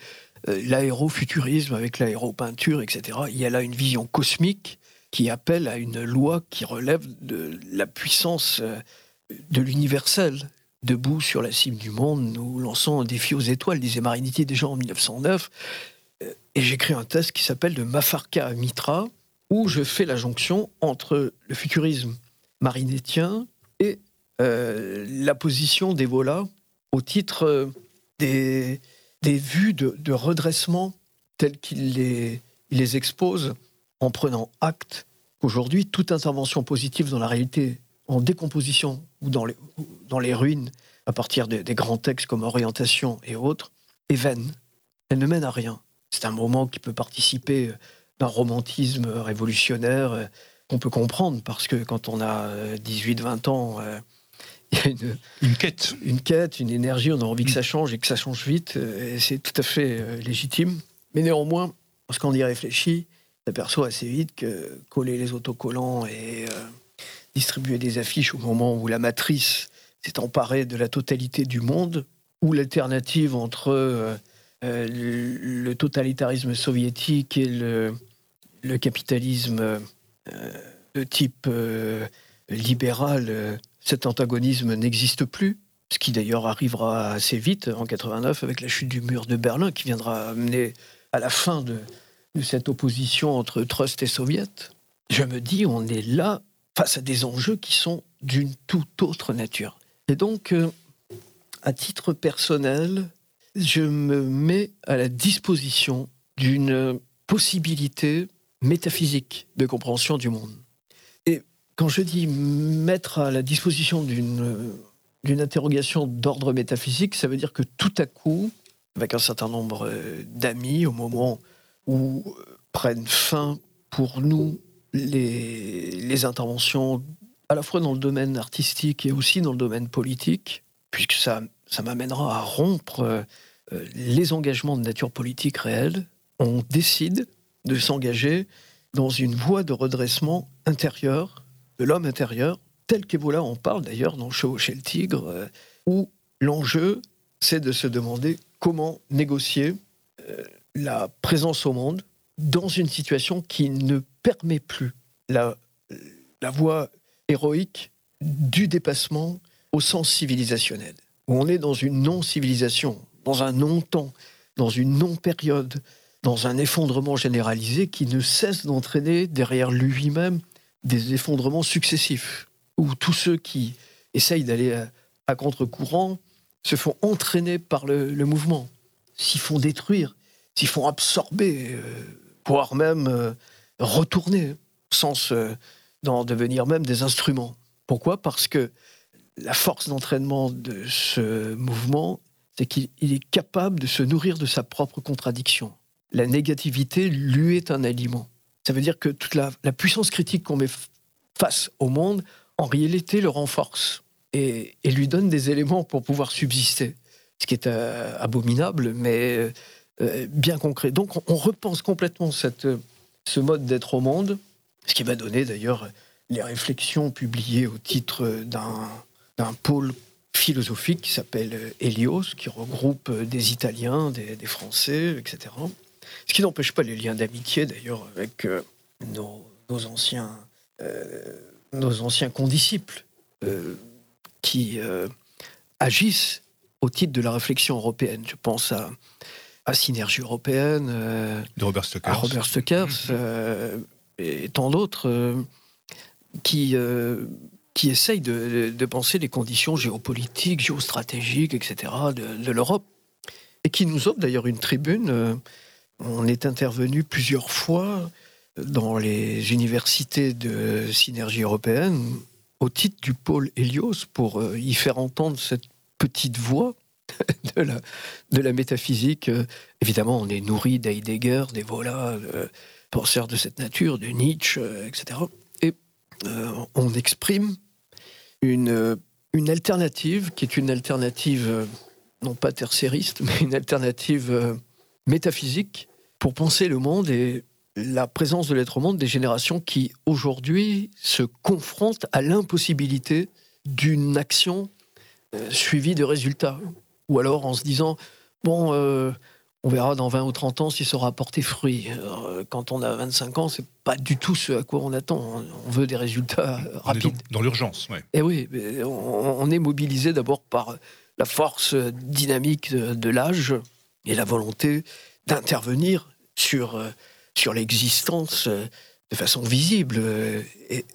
euh, l'aérofuturisme avec l'aéropeinture, etc. Il y a là une vision cosmique qui appelle à une loi qui relève de la puissance euh, de l'universel. Debout sur la cime du monde, nous lançons un défi aux étoiles, disait Marinity déjà en 1909. Euh, et j'écris un texte qui s'appelle de Mafarka à Mitra, où je fais la jonction entre le futurisme marinétien et euh, la position d'Evola au titre des, des vues de, redressement telles qu'il les expose en prenant acte qu'aujourd'hui, toute intervention positive dans la réalité, en décomposition ou dans les, dans les ruines, à partir des, grands textes comme Orientation et autres, est vaine. Elle ne mène à rien. C'est un moment qui peut participer d'un romantisme révolutionnaire euh, qu'on peut comprendre, parce que quand on a 18-20 euh, ans, euh, il y a une, une, quête. Une quête, une énergie, on a envie que ça change et que ça change vite, et c'est tout à fait légitime. Mais néanmoins, lorsqu'on y réfléchit, s'aperçoit assez vite que coller les autocollants et euh, distribuer des affiches au moment où la matrice s'est emparée de la totalité du monde, ou l'alternative entre euh, euh, le, totalitarisme soviétique et le, capitalisme de type libéral, cet antagonisme n'existe plus. Ce qui d'ailleurs arrivera assez vite en 89 avec la chute du mur de Berlin qui viendra amener à la fin de, cette opposition entre Trust et Soviet, je me dis, on est là face à des enjeux qui sont d'une toute autre nature. Et donc, euh, à titre personnel, je me mets à la disposition d'une possibilité métaphysique de compréhension du monde. Et quand je dis mettre à la disposition d'une d'une interrogation d'ordre métaphysique, ça veut dire que tout à coup, avec un certain nombre euh, d'amis, au moment où euh, prennent fin pour nous les, interventions à la fois dans le domaine artistique et aussi dans le domaine politique, puisque ça, ça m'amènera à rompre euh, les engagements de nature politique réelle. On décide de s'engager dans une voie de redressement intérieur, de l'homme intérieur, tel qu'Ebola en parle d'ailleurs dans Chevaucher le Tigre, euh, où l'enjeu, c'est de se demander comment négocier la présence au monde dans une situation qui ne permet plus la, la voie héroïque du dépassement au sens civilisationnel. Où on est dans une non-civilisation, dans un non-temps, dans une non-période, dans un effondrement généralisé qui ne cesse d'entraîner derrière lui-même des effondrements successifs, où tous ceux qui essayent d'aller à, contre-courant se font entraîner par le, le mouvement, s'y font détruire, s'y font absorber, euh, voire même euh, retourner, sans d'en devenir même des instruments. Pourquoi? Parce que la force d'entraînement de ce mouvement, c'est qu'il est capable de se nourrir de sa propre contradiction. La négativité lui est un aliment. Ça veut dire que toute la, puissance critique qu'on met face au monde, en réalité, le renforce et, et lui donne des éléments pour pouvoir subsister. ce qui est abominable, mais bien concret. Donc on repense complètement cette, ce mode d'être au monde, ce qui va donner d'ailleurs les réflexions publiées au titre d'un pôle philosophique qui s'appelle Helios, qui regroupe des Italiens, des, Français, etc. Ce qui n'empêche pas les liens d'amitié d'ailleurs avec euh, nos, anciens, euh, nos anciens condisciples euh, qui agissent au titre de la réflexion européenne. Je pense à, à Synergie européenne, de Robert Stockers, à Robert Stockers et tant d'autres qui, euh, qui essayent de, penser les conditions géopolitiques, géostratégiques, etc. de, l'Europe. Et qui nous offrent d'ailleurs une tribune. Euh, on est intervenu plusieurs fois dans les universités de synergie européenne au titre du pôle Helios pour euh, y faire entendre cette petite voix de la, de métaphysique. Évidemment, on est nourri d'Heidegger, des voilà, penseurs de cette nature, de Nietzsche, etc. Euh, on exprime une, une alternative qui est une alternative euh, non pas tertiairiste, mais une alternative euh, métaphysique pour penser le monde et la présence de l'être au monde des générations qui aujourd'hui se confrontent à l'impossibilité d'une action suivie de résultats. Ou alors en se disant, bon, on verra dans 20 ou 30 ans si ça aura porté fruit. Euh, quand on a 25 ans, c'est pas du tout ce à quoi on attend. On veut des résultats rapides. dans, l'urgence, oui. Et oui, on, est mobilisé d'abord par la force dynamique de, l'âge et la volonté d'intervenir sur, euh, sur l'existence euh, de façon visible. Et,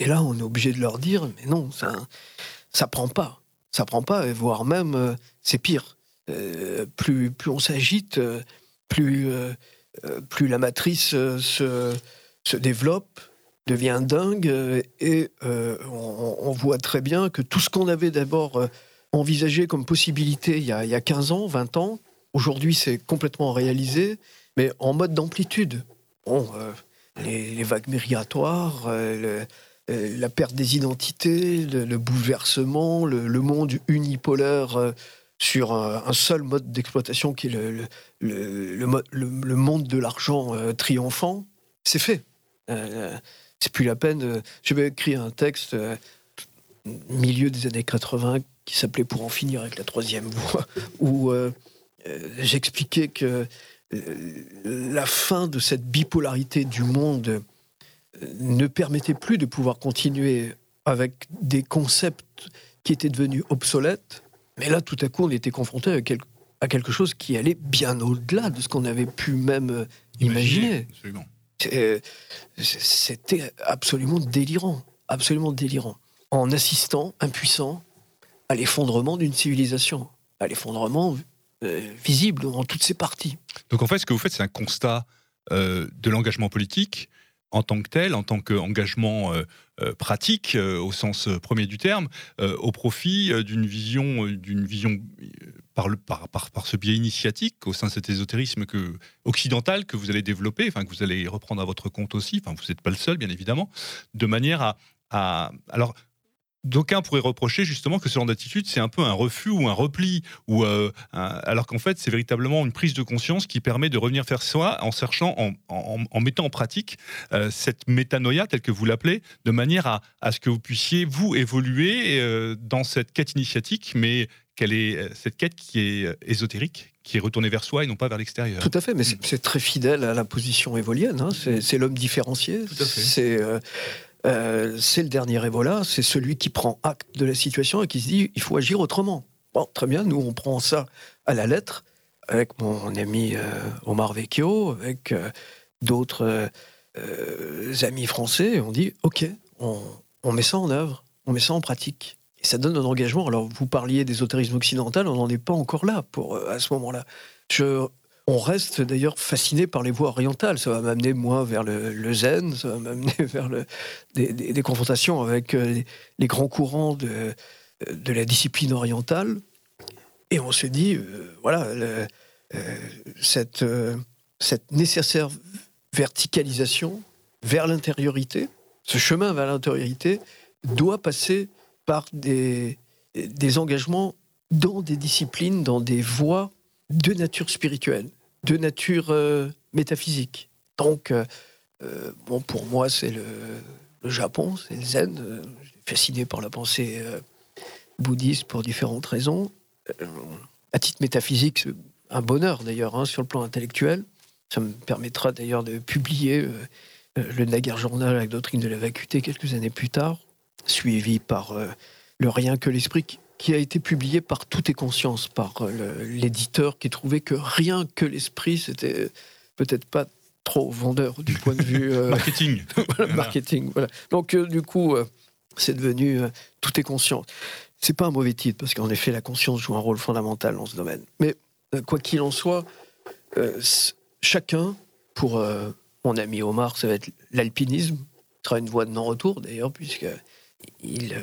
et, là, on est obligé de leur dire, mais non, ça, ça prend pas. Ça prend pas, voire même, c'est pire euh, plus, plus on s'agite, euh, plus, euh, plus la matrice se, se développe, devient dingue, et on, voit très bien que tout ce qu'on avait d'abord envisagé comme possibilité il y, a, il y, a, 15 ans, 20 ans, aujourd'hui c'est complètement réalisé, mais en mode d'amplitude. Bon, les, vagues migratoires, la perte des identités, le, bouleversement, le, monde unipolaire sur un, seul mode d'exploitation qui est le, monde de l'argent euh, triomphant, c'est fait. Euh, c'est plus la peine. Euh, J'avais écrit un texte milieu des années 80 qui s'appelait Pour en finir avec la troisième voie, où j'expliquais que la fin de cette bipolarité du monde ne permettait plus de pouvoir continuer avec des concepts qui étaient devenus obsolètes mais là, tout à coup, on était confronté à, quelque chose qui allait bien au-delà de ce qu'on avait pu même euh, imaginer. Euh, c'était absolument délirant, absolument délirant. En assistant, impuissant, à l'effondrement d'une civilisation, à l'effondrement euh, visible dans toutes ses parties. Donc en fait, ce que vous faites, c'est un constat de l'engagement politique, en tant que tel, en tant qu'engagement euh, euh, pratique euh, au sens premier du terme, au profit d'une vision, d'une vision par, le, par, par, ce biais initiatique au sein de cet ésotérisme que, occidental que vous allez développer, enfin que vous allez reprendre à votre compte aussi, enfin vous n'êtes pas le seul bien évidemment, de manière à, à alors D'aucuns pourraient reprocher justement que ce genre d'attitude, c'est un peu un refus ou un repli, ou euh, alors qu'en fait, c'est véritablement une prise de conscience qui permet de revenir faire soi en cherchant, en, mettant en pratique euh, cette métanoïa, telle que vous l'appelez, de manière à, ce que vous puissiez, vous, évoluer euh, dans cette quête initiatique, mais quelle est cette quête qui est ésotérique, qui est retournée vers soi et non pas vers l'extérieur. Tout à fait, mais c'est mm. très fidèle à la position évolienne. Hein. C'est l'homme différencié. C'est euh, c'est le dernier Ebola, c'est celui qui prend acte de la situation et qui se dit il faut agir autrement. Bon, très bien, nous on prend ça à la lettre avec mon ami euh, Omar Vecchio, avec euh, d'autres amis français, on dit ok, on, met ça en œuvre, on met ça en pratique. Et ça donne un engagement. Alors vous parliez d'ésotérisme occidental, on n'en est pas encore là pour, à ce moment-là. On reste d'ailleurs fasciné par les voies orientales. Ça va m'amener, moi, vers le, zen, ça va m'amener vers des, confrontations avec euh, les, grands courants de, de, la discipline orientale. Et on se dit, euh, voilà, euh, cette, nécessaire verticalisation vers l'intériorité, ce chemin vers l'intériorité, doit passer par des engagements dans des disciplines, dans des voies de nature spirituelle, de nature euh, métaphysique. Donc, euh, euh, bon, pour moi, c'est le, Japon, c'est le zen. Fasciné par la pensée bouddhiste pour différentes raisons. À titre métaphysique, c'est un bonheur d'ailleurs hein, sur le plan intellectuel. Ça me permettra d'ailleurs de publier le Naguère Journal avec doctrine de la vacuité quelques années plus tard, suivi par le Rien que l'esprit qui- a été publié par Tout est conscience, par euh, l'éditeur qui trouvait que rien que l'esprit, c'était peut-être pas trop vendeur du point de vue euh, Marketing. voilà, marketing. Voilà. Donc, euh, du coup, euh, c'est devenu tout est conscient. C'est pas un mauvais titre, parce qu'en effet, la conscience joue un rôle fondamental dans ce domaine. Mais quoi qu'il en soit, chacun, pour mon ami Omar, ça va être l'alpinisme. Ce sera une voie de non-retour, d'ailleurs, puisque il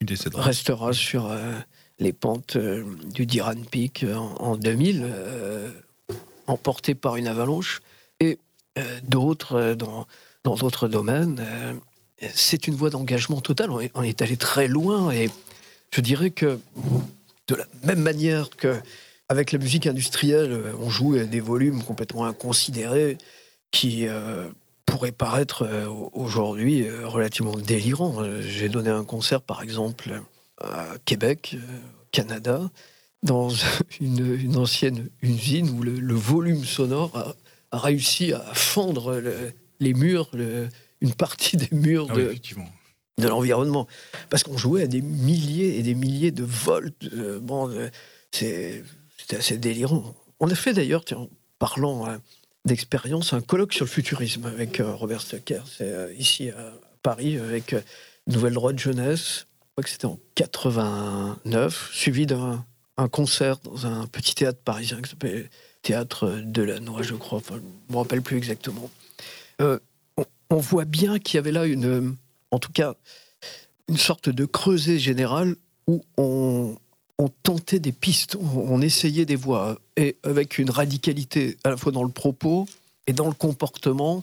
Il restera sur euh, les pentes euh, du Diran Peak euh, en, en 2000, euh, emporté par une avalanche, et d'autres dans d'autres domaines. c'est une voie d'engagement total. On est, allé très loin, et je dirais que de la même manière que avec la musique industrielle, on joue des volumes complètement inconsidérés qui pourraient paraître euh, aujourd'hui euh, relativement délirants. Euh, J'ai donné un concert, par exemple, à Québec, au Canada, dans une, une ancienne usine où le, le volume sonore a, a réussi à fendre le- les murs, le- une partie des murs Ah de, l'environnement. Parce qu'on jouait à des milliers et des milliers de volts. bon, c'est- c'était assez délirant. On a fait d'ailleurs, en parlant d'expérience, un colloque sur le futurisme avec euh, Robert Stocker. C'est euh, ici à Paris, avec euh, Nouvelle Droit de Jeunesse. Je crois que c'était en 89, suivi d'un un concert dans un petit théâtre parisien qui s'appelle Théâtre de la Noix, je crois. Je ne me rappelle plus exactement. On, on voit bien qu'il y avait là une, en tout cas, une sorte de creuset général où on, on tentait des pistes, on, essayait des voies, et avec une radicalité à la fois dans le propos et dans le comportement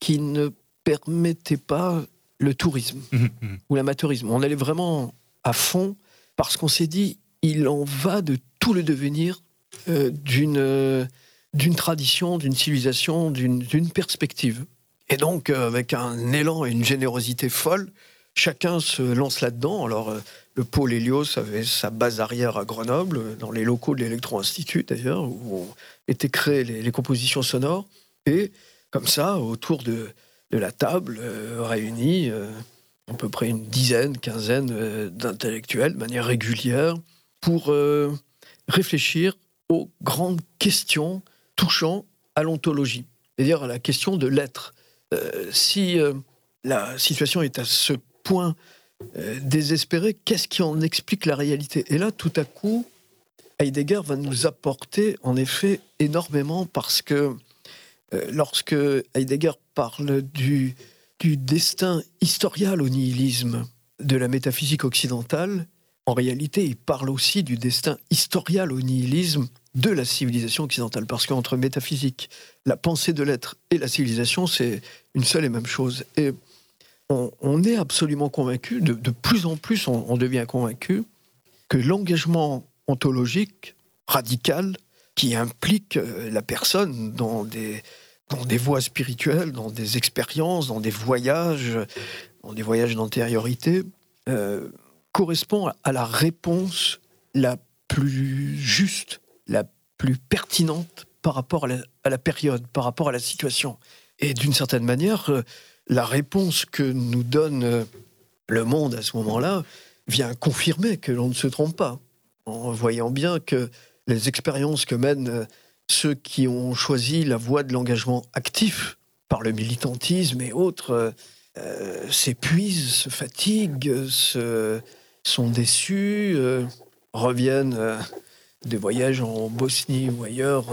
qui ne permettait pas le tourisme Mhm, mhm. ou l'amateurisme. On allait vraiment à fond parce qu'on s'est dit, il en va de tout le devenir euh, d'une euh, d'une tradition, d'une civilisation, d'une d'une perspective. Et donc, euh, avec un élan et une générosité folle, chacun se lance là-dedans. Alors, euh, le pôle Hélios avait sa base arrière à Grenoble, euh, dans les locaux de l'Electro-Institut d'ailleurs, où été créées les, compositions sonores. Et comme ça, autour de, la table, euh, réunis, à peu près une dizaine, quinzaine d'intellectuels, de manière régulière, pour réfléchir aux grandes questions touchant à l'ontologie, c'est-à-dire à la question de l'être. Si la situation est à ce point euh, désespérée, qu'est-ce qui en explique la réalité? Et là, tout à coup, Heidegger va nous apporter en effet énormément parce que euh, lorsque Heidegger parle du, du destin historial au nihilisme de la métaphysique occidentale, en réalité, il parle aussi du destin historial au nihilisme de la civilisation occidentale. Parce qu'entre métaphysique, la pensée de l'être et la civilisation, c'est une seule et même chose. Et on, est absolument convaincu, de, plus en plus on, devient convaincu, que l'engagement ontologique radical qui implique euh, la personne dans des, voies spirituelles, dans des expériences, dans des voyages, dans des voyages d'antériorité, euh, correspond à la réponse la plus juste, la plus pertinente par rapport à la, à la période, par rapport à la situation. Et d'une certaine manière, euh, la réponse que nous donne euh, le monde à ce moment-là vient confirmer que l'on ne se trompe pas, en voyant bien que les expériences que mènent euh, ceux qui ont choisi la voie de l'engagement actif par le militantisme et autres euh, s'épuisent, se fatiguent, se, sont déçus, euh, reviennent euh, des voyages en Bosnie ou ailleurs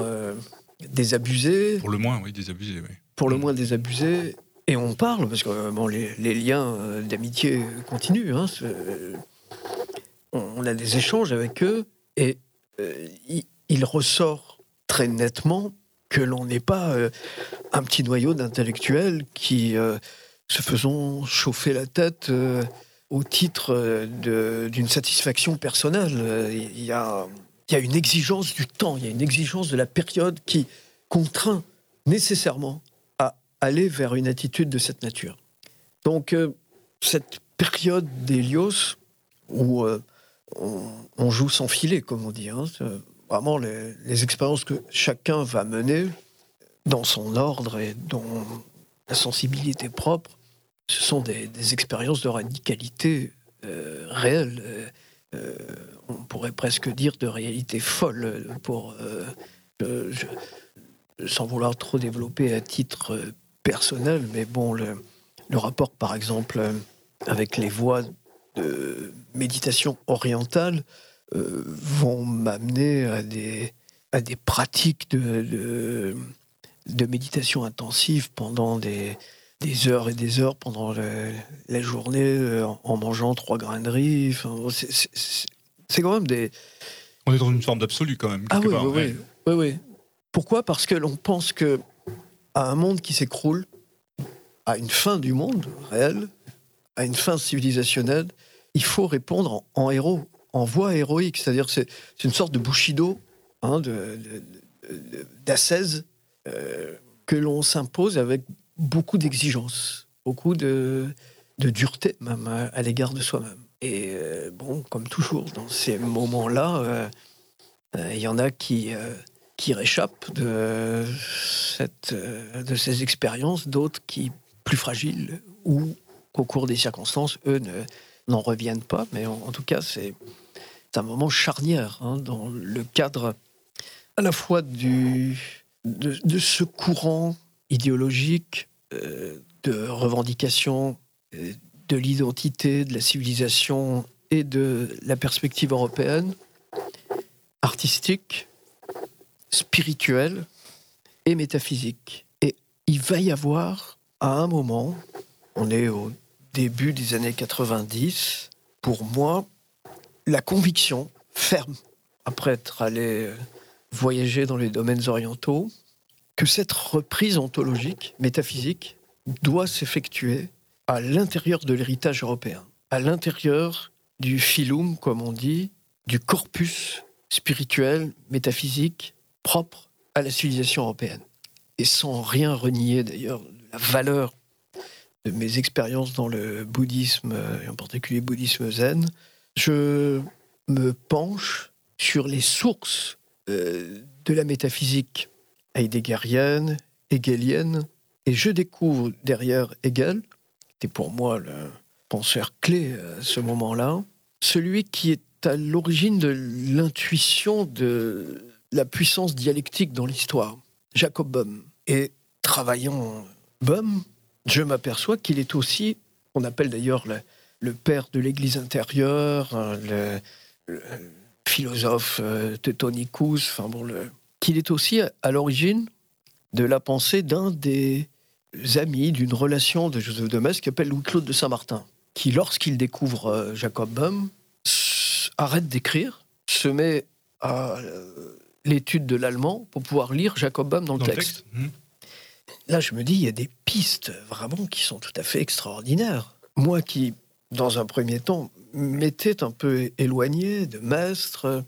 désabusés, Pour le moins, oui, désabusé. Oui. pour le moins désabusés. Et on parle, parce que euh, bon, les, liens euh, d'amitié continuent. hein, c'est- on, a des échanges avec eux, et euh, il, ressort très nettement que l'on n'est pas euh, un petit noyau d'intellectuels qui, euh, se faisant chauffer la tête, euh, au titre d'une satisfaction personnelle. Il y, a, une exigence du temps, il y a une exigence de la période qui contraint nécessairement aller vers une attitude de cette nature. Donc, cette période d'Hélios, où on, joue sans filet, comme on dit. Hein. Vraiment, les, expériences que chacun va mener dans son ordre et dont la sensibilité propre, ce sont des, expériences de radicalité euh, réelle. Euh, on pourrait presque dire de réalité folle, pour, euh, sans vouloir trop développer à titre personnel, mais bon, le, le rapport, par exemple, avec les voix de méditation orientale euh, vont m'amener à des, à des pratiques de, de, méditation intensive pendant des, des, heures et des heures pendant la journée euh, en mangeant trois grains de riz. c'est quand même des. On est dans une forme d'absolu quand même. Ah oui, oui, oui, oui, Pourquoi? Parce que l'on pense que à un monde qui s'écroule, à une fin du monde réel, à une fin civilisationnelle, il faut répondre en, héros, en voie héroïque. C'est-à-dire c'est une sorte de bushido, hein, d'ascèse euh, que l'on s'impose avec beaucoup d'exigences, beaucoup de, dureté même à, l'égard de soi-même. Et euh, bon, comme toujours, dans ces moments-là, euh, il y en a qui, qui réchappent de, cette, de ces expériences, d'autres qui, plus fragiles, ou qu'au cours des circonstances, eux ne, n'en reviennent pas, mais en, tout cas, c'est un moment charnière hein, dans le cadre à la fois du, de, ce courant idéologique euh, de revendication euh, de l'identité, de la civilisation et de la perspective européenne, artistique, spirituelle et métaphysique. Et il va y avoir, à un moment, on est au début des années 90, pour moi, la conviction ferme, après être allé voyager dans les domaines orientaux, que cette reprise ontologique, métaphysique, doit s'effectuer à l'intérieur de l'héritage européen, à l'intérieur du philum, comme on dit, du corpus spirituel, métaphysique, propre à la civilisation européenne. Et sans rien renier d'ailleurs de la valeur de mes expériences dans le bouddhisme, et en particulier le bouddhisme zen, je me penche sur les sources euh, de la métaphysique heideggerienne, hegelienne, et je découvre derrière Hegel, qui était pour moi le penseur clé à ce moment-là, celui qui est à l'origine de l'intuition de la puissance dialectique dans l'histoire, Jacob Bohm. Et travaillant Bohm, je m'aperçois qu'il est aussi, on appelle d'ailleurs le, père de l'Église intérieure, hein, le, philosophe euh, Teutonicus, enfin bon, qu'il est aussi à, l'origine de la pensée d'un des amis d'une relation de Joseph de Metz qui s'appelle Louis-Claude de Saint-Martin, qui, lorsqu'il découvre euh, Jacob Böhm, arrête d'écrire, se met à euh, l'étude de l'allemand pour pouvoir lire Jacob Böhm dans le texte. Mmh là, je me dis, il y a des pistes vraiment qui sont tout à fait extraordinaires. Moi qui, dans un premier temps, m'étais un peu éloigné de Maistre,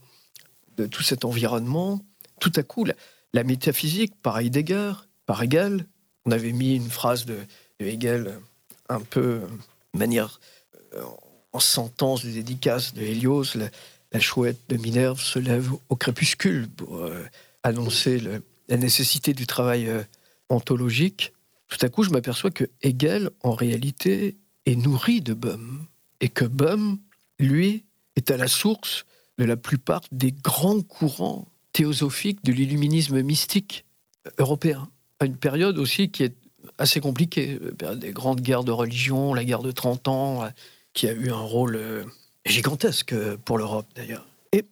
de tout cet environnement, tout à coup, la, métaphysique, par Heidegger, par Hegel, on avait mis une phrase de, Hegel un peu de manière euh, en sentence de dédicace de Hélios, la, chouette de Minerve se lève au crépuscule pour euh, annoncer la nécessité du travail euh, ontologique, tout à coup, je m'aperçois que Hegel, en réalité, est nourri de Bohm. Et que Bohm, lui, est à la source de la plupart des grands courants théosophiques de l'illuminisme mystique européen. À une période aussi qui est assez compliquée, des grandes guerres de religion, la guerre de 30 ans, qui a eu un rôle euh, gigantesque pour l'Europe d'ailleurs. Et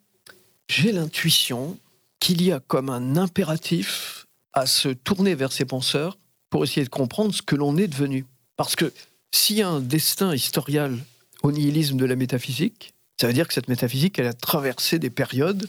j'ai l'intuition qu'il y a comme un impératif à se tourner vers ses penseurs pour essayer de comprendre ce que l'on est devenu. Parce que s'il y a un destin historial au nihilisme de la métaphysique, ça veut dire que cette métaphysique, elle a traversé des périodes,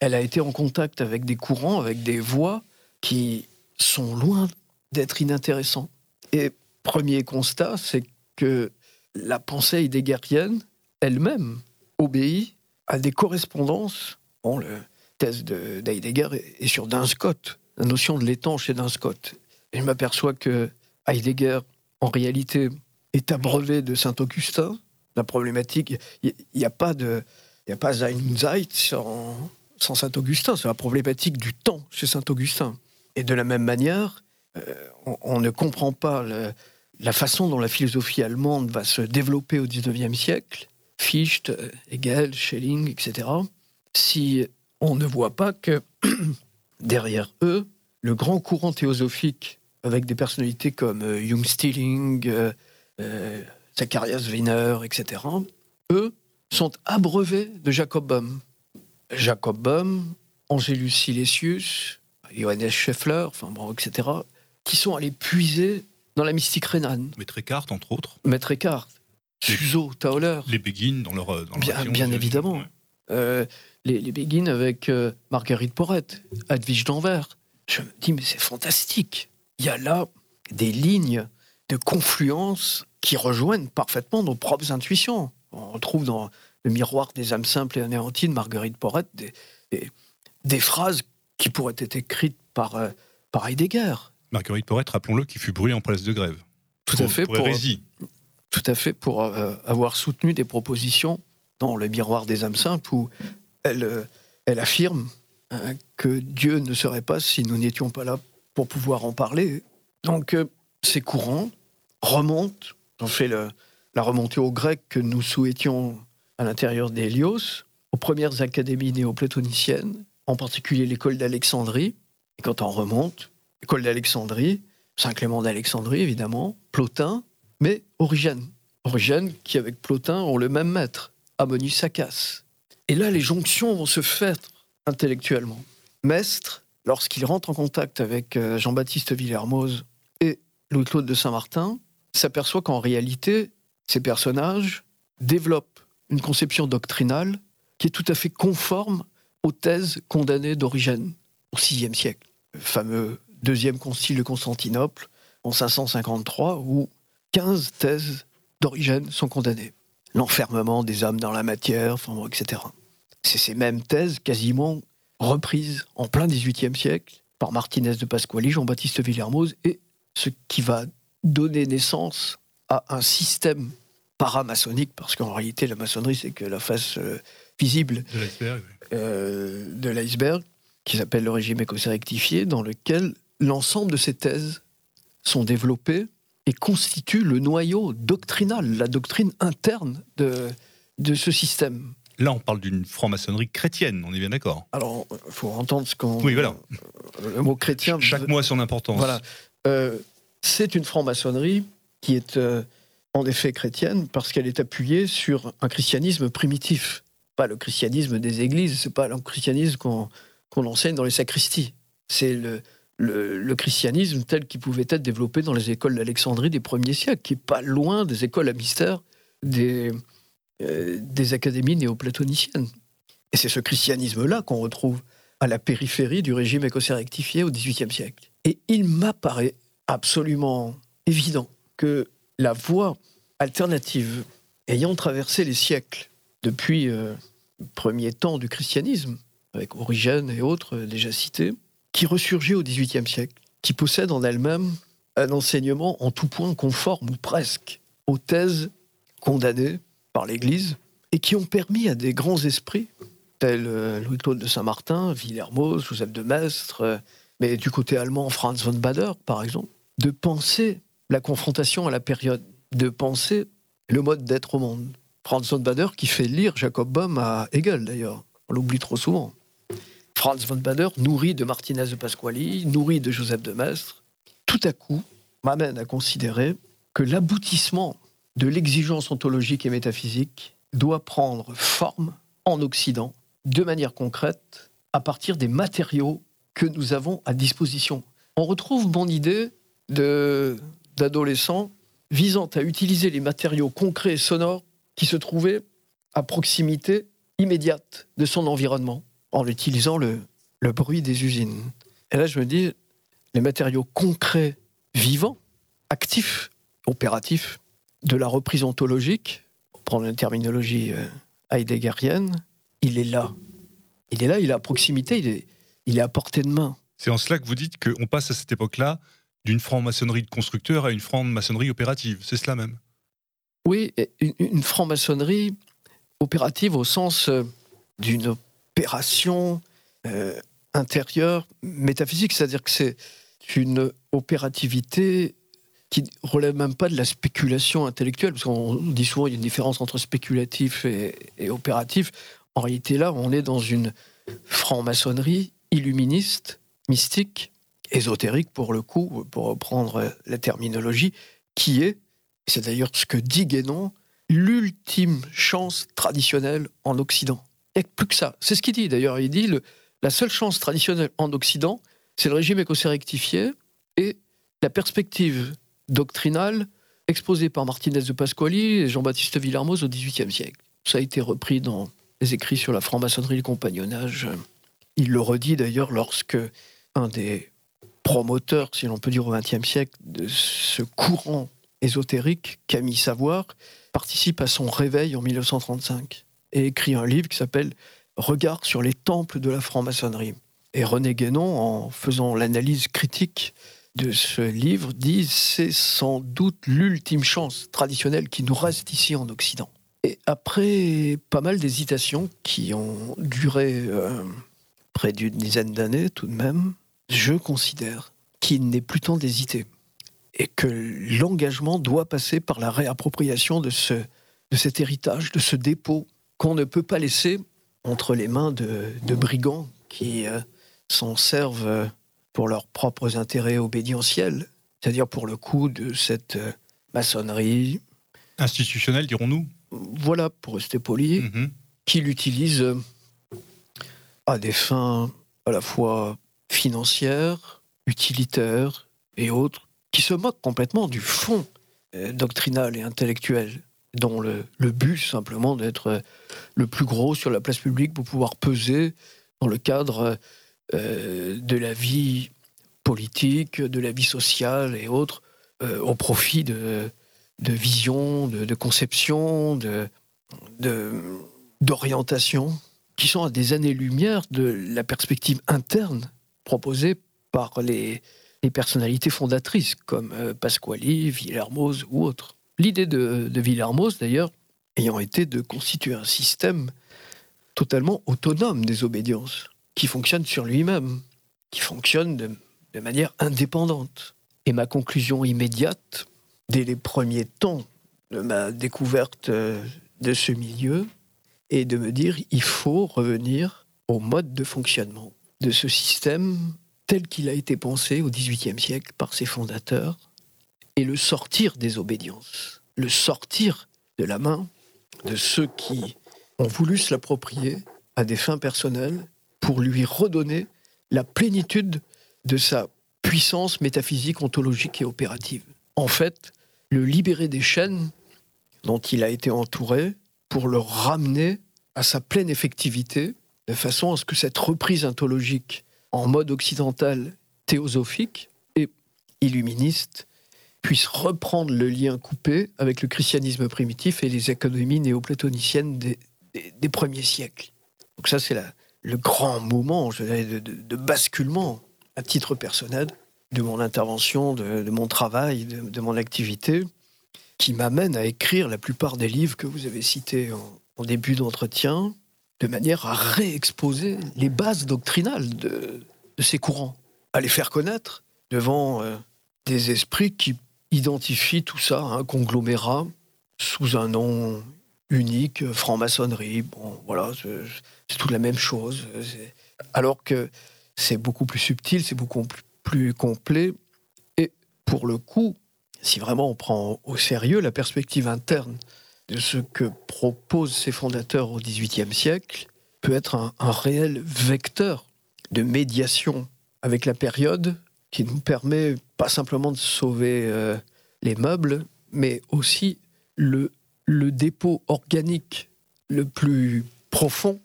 elle a été en contact avec des courants, avec des voies qui sont loin d'être inintéressants. Et premier constat, c'est que la pensée heideggerienne elle-même obéit à des correspondances. Bon, le thèse d'Heidegger est sur Duns Scott, la notion de l'étang chez Duns Scott. Et je m'aperçois que Heidegger, en réalité, est abreuvé de Saint-Augustin. La problématique, il n'y a pas de, il a pas Zeit sans, sans Saint-Augustin. C'est la problématique du temps chez Saint-Augustin. Et de la même manière, euh, on, ne comprend pas la façon dont la philosophie allemande va se développer au XIXe siècle, Fichte, Hegel, Schelling, etc., si on ne voit pas que derrière eux, le grand courant théosophique, avec des personnalités comme euh, Jung Stilling, euh, euh, Zacharias Wiener, etc., eux sont abreuvés de Jacob Bohm. Jacob Bohm, Angelus Silesius, Johannes Scheffler, enfin bon, etc., qui sont allés puiser dans la mystique rhénane. Maître Eckhart, entre autres. Maître Eckhart, Suzo, Tauler. Les Begin dans leur. Dans bien, bien évidemment. Euh, les, les avec euh, Marguerite Porrette, Advige d'Anvers. Je me dis, mais c'est fantastique. Il y a là des lignes de confluence qui rejoignent parfaitement nos propres intuitions. On retrouve dans le miroir des âmes simples et anéanties de Marguerite Porrette des, des, phrases qui pourraient être écrites par, euh, par Heidegger. Marguerite Porrette, rappelons-le, qui fut brûlée en place de grève. Tout à fait. Pour, tout à fait, pour euh, avoir soutenu des propositions dans le miroir des âmes simples où elle, euh, affirme hein, que Dieu ne serait pas si nous n'étions pas là pour pouvoir en parler. Donc ces courants remontent, on fait la remontée au grec que nous souhaitions à l'intérieur d'Hélios, aux premières académies néo-platoniciennes, en particulier l'école d'Alexandrie. Et quand on remonte, l'école d'Alexandrie, Saint-Clément d'Alexandrie évidemment, Plotin, mais Origène. Origène qui, avec Plotin, ont le même maître, Ammonius Acas. Et là, les jonctions vont se faire intellectuellement. Mestre, lorsqu'il rentre en contact avec euh, Jean-Baptiste Villermoz et Louis-Claude de Saint-Martin, s'aperçoit qu'en réalité, ces personnages développent une conception doctrinale qui est tout à fait conforme aux thèses condamnées d'Origène au VIe siècle. Le fameux deuxième concile de Constantinople en 553, où 15 thèses d'Origène sont condamnées. L'enfermement des âmes dans la matière, etc. C'est ces mêmes thèses quasiment reprises en plein XVIIIe siècle par Martinez de Pasquali, Jean-Baptiste Villermoz, et ce qui va donner naissance à un système paramaçonnique, parce qu'en réalité, la maçonnerie, c'est que la face euh, visible euh, de l'iceberg, qui s'appelle le régime écossais rectifié, dans lequel l'ensemble de ces thèses sont développées et constituent le noyau doctrinal, la doctrine interne de, de ce système. Là, on parle d'une franc-maçonnerie chrétienne, on est bien d'accord. Alors, il faut entendre ce qu'on. Oui, voilà. Le mot chrétien. Chaque mot a son importance. Voilà. Euh, c'est une franc-maçonnerie qui est euh, en effet chrétienne parce qu'elle est appuyée sur un christianisme primitif. Pas le christianisme des églises, c'est pas le christianisme qu'on enseigne dans les sacristies. C'est le, le, christianisme tel qu'il pouvait être développé dans les écoles d'Alexandrie des premiers siècles, qui est pas loin des écoles à mystère des, euh, des académies néoplatoniciennes. Et c'est ce christianisme-là qu'on retrouve à la périphérie du régime écossais rectifié au XVIIIe siècle. Et il m'apparaît absolument évident que la voie alternative ayant traversé les siècles depuis euh, le premier temps du christianisme, avec Origène et autres déjà cités, qui ressurgit au XVIIIe siècle, qui possède en elle-même un enseignement en tout point conforme ou presque aux thèses condamnées par l'Église et qui ont permis à des grands esprits, tels euh, Louis-Claude de Saint-Martin, Villermoz, Joseph de Maistre, euh, mais du côté allemand, Franz von Bader, par exemple, de penser la confrontation à la période, de penser le mode d'être au monde. Franz von Bader qui fait lire Jacob Bohm à Hegel d'ailleurs, on l'oublie trop souvent. Franz von Bader, nourri de Martinez de Pasquali, nourri de Joseph de Maistre, tout à coup m'amène à considérer que l'aboutissement de l'exigence ontologique et métaphysique doit prendre forme en Occident de manière concrète à partir des matériaux que nous avons à disposition. On retrouve mon idée d'adolescent visant à utiliser les matériaux concrets et sonores qui se trouvaient à proximité immédiate de son environnement, en utilisant le, le bruit des usines. Et là, je me dis, les matériaux concrets, vivants, actifs, opératifs, de la reprise ontologique, pour prendre une terminologie euh, heideggerienne, il est là. Il est là, il est à proximité, il est, il est à portée de main. C'est en cela que vous dites qu'on passe à cette époque-là d'une franc-maçonnerie de constructeur à une franc-maçonnerie opérative. C'est cela même Oui, une, franc-maçonnerie opérative au sens euh, d'une opération euh, intérieure métaphysique, c'est-à-dire que c'est une opérativité qui relève même pas de la spéculation intellectuelle, parce qu'on dit souvent qu'il y a une différence entre spéculatif et, et opératif. En réalité, là, on est dans une franc-maçonnerie illuministe, mystique, ésotérique pour le coup, pour reprendre la terminologie, qui est, c'est d'ailleurs ce que dit Guénon, l'ultime chance traditionnelle en Occident. Et plus que ça. C'est ce qu'il dit d'ailleurs. Il dit la seule chance traditionnelle en Occident, c'est le régime écossais rectifié et la perspective doctrinale exposée par Martinez de Pasquali et Jean-Baptiste Villermoz au XVIIIe siècle. Ça a été repris dans les écrits sur la franc-maçonnerie et le compagnonnage. Il le redit d'ailleurs lorsque un des promoteurs, si l'on peut dire au XXe siècle, de ce courant ésotérique, Camille Savoir, participe à son réveil en 1935 et écrit un livre qui s'appelle Regard sur les temples de la franc-maçonnerie. Et René Guénon, en faisant l'analyse critique de ce livre, dit c'est sans doute l'ultime chance traditionnelle qui nous reste ici en Occident. Et après pas mal d'hésitations qui ont duré euh, près d'une dizaine d'années tout de même, je considère qu'il n'est plus temps d'hésiter et que l'engagement doit passer par la réappropriation de, ce, de cet héritage, de ce dépôt qu'on ne peut pas laisser entre les mains de, brigands qui euh, s'en servent euh, pour leurs propres intérêts obédientiels, c'est-à-dire pour le coup de cette euh, maçonnerie. Institutionnelle, dirons-nous Voilà, pour rester poli, mm-hmm. qui l'utilise à des fins à la fois financières, utilitaires et autres, qui se moquent complètement du fond euh, doctrinal et intellectuel, dont le, but simplement d'être le plus gros sur la place publique pour pouvoir peser dans le cadre euh, de la vie politique, de la vie sociale et autres, euh, au profit de, de visions, de, conceptions. De, qui sont à des années-lumière de la perspective interne proposée par les, personnalités fondatrices comme euh, Pasquali, Villermoz ou autres. L'idée de, de d'ailleurs, ayant été de constituer un système totalement autonome des obédiences, qui fonctionne sur lui-même, qui fonctionne de, de manière indépendante. Et ma conclusion immédiate, dès les premiers temps de ma découverte euh, de ce milieu, et de me dire il faut revenir au mode de fonctionnement de ce système tel qu'il a été pensé au XVIIIe siècle par ses fondateurs et le sortir des obédiences, le sortir de la main de ceux qui ont voulu se l'approprier à des fins personnelles pour lui redonner la plénitude de sa puissance métaphysique, ontologique et opérative. En fait, le libérer des chaînes dont il a été entouré pour le ramener à sa pleine effectivité, de façon à ce que cette reprise ontologique en mode occidental théosophique et illuministe puisse reprendre le lien coupé avec le christianisme primitif et les économies néoplatoniciennes des, premiers siècles. Donc ça, c'est le grand moment je dirais, de, basculement à titre personnel de mon intervention, de, mon travail, de, mon activité, qui m'amène à écrire la plupart des livres que vous avez cités en, début d'entretien, de manière à réexposer les bases doctrinales de, ces courants, à les faire connaître devant euh, des esprits qui identifient tout ça un conglomérat sous un nom unique, franc-maçonnerie. Bon, voilà, c'est toute la même chose. Alors que c'est beaucoup plus subtil, c'est beaucoup plus complet. Et pour le coup, si vraiment on prend au sérieux la perspective interne de ce que proposent ces fondateurs au XVIIIe siècle, peut être un, réel vecteur de médiation avec la période qui nous permet pas simplement de sauver euh, les meubles, mais aussi le, dépôt organique le plus profond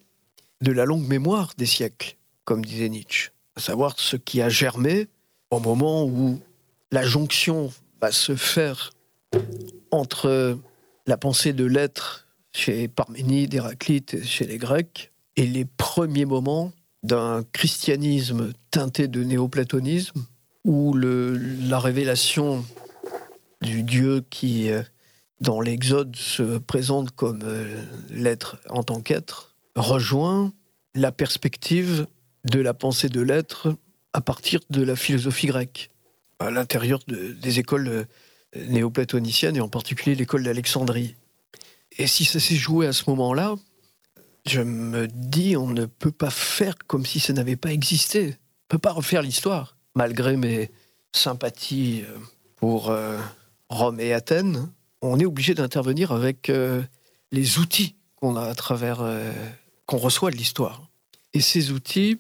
de la longue mémoire des siècles, comme disait Nietzsche, à savoir ce qui a germé au moment où la jonction va se faire entre la pensée de l'être chez Parménide, Héraclite, chez les Grecs, et les premiers moments d'un christianisme teinté de néoplatonisme, où la révélation du Dieu qui, euh, dans l'Exode, se présente comme euh, l'être en tant qu'être, rejoint la perspective de la pensée de l'être à partir de la philosophie grecque, à l'intérieur des écoles euh, néoplatoniciennes et en particulier l'école d'Alexandrie. Et si ça s'est joué à ce moment-là, je me dis, on ne peut pas faire comme si ça n'avait pas existé. On ne peut pas refaire l'histoire, malgré mes sympathies euh, pour euh, Rome et Athènes. On est obligé d'intervenir avec euh, les outils qu'on a à travers, qu'on reçoit de l'histoire. Et ces outils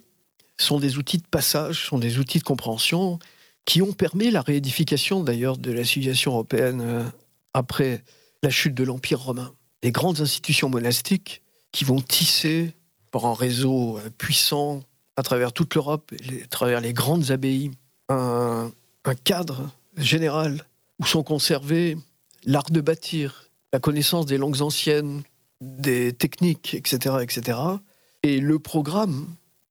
sont des outils de passage, sont des outils de compréhension qui ont permis la réédification d'ailleurs de la civilisation européenne après la chute de l'Empire romain. Les grandes institutions monastiques qui vont tisser par un réseau puissant à travers toute l'Europe, à travers les grandes abbayes, un, cadre général où sont conservés l'art de bâtir, la connaissance des langues anciennes, des techniques, etc., etc., et le programme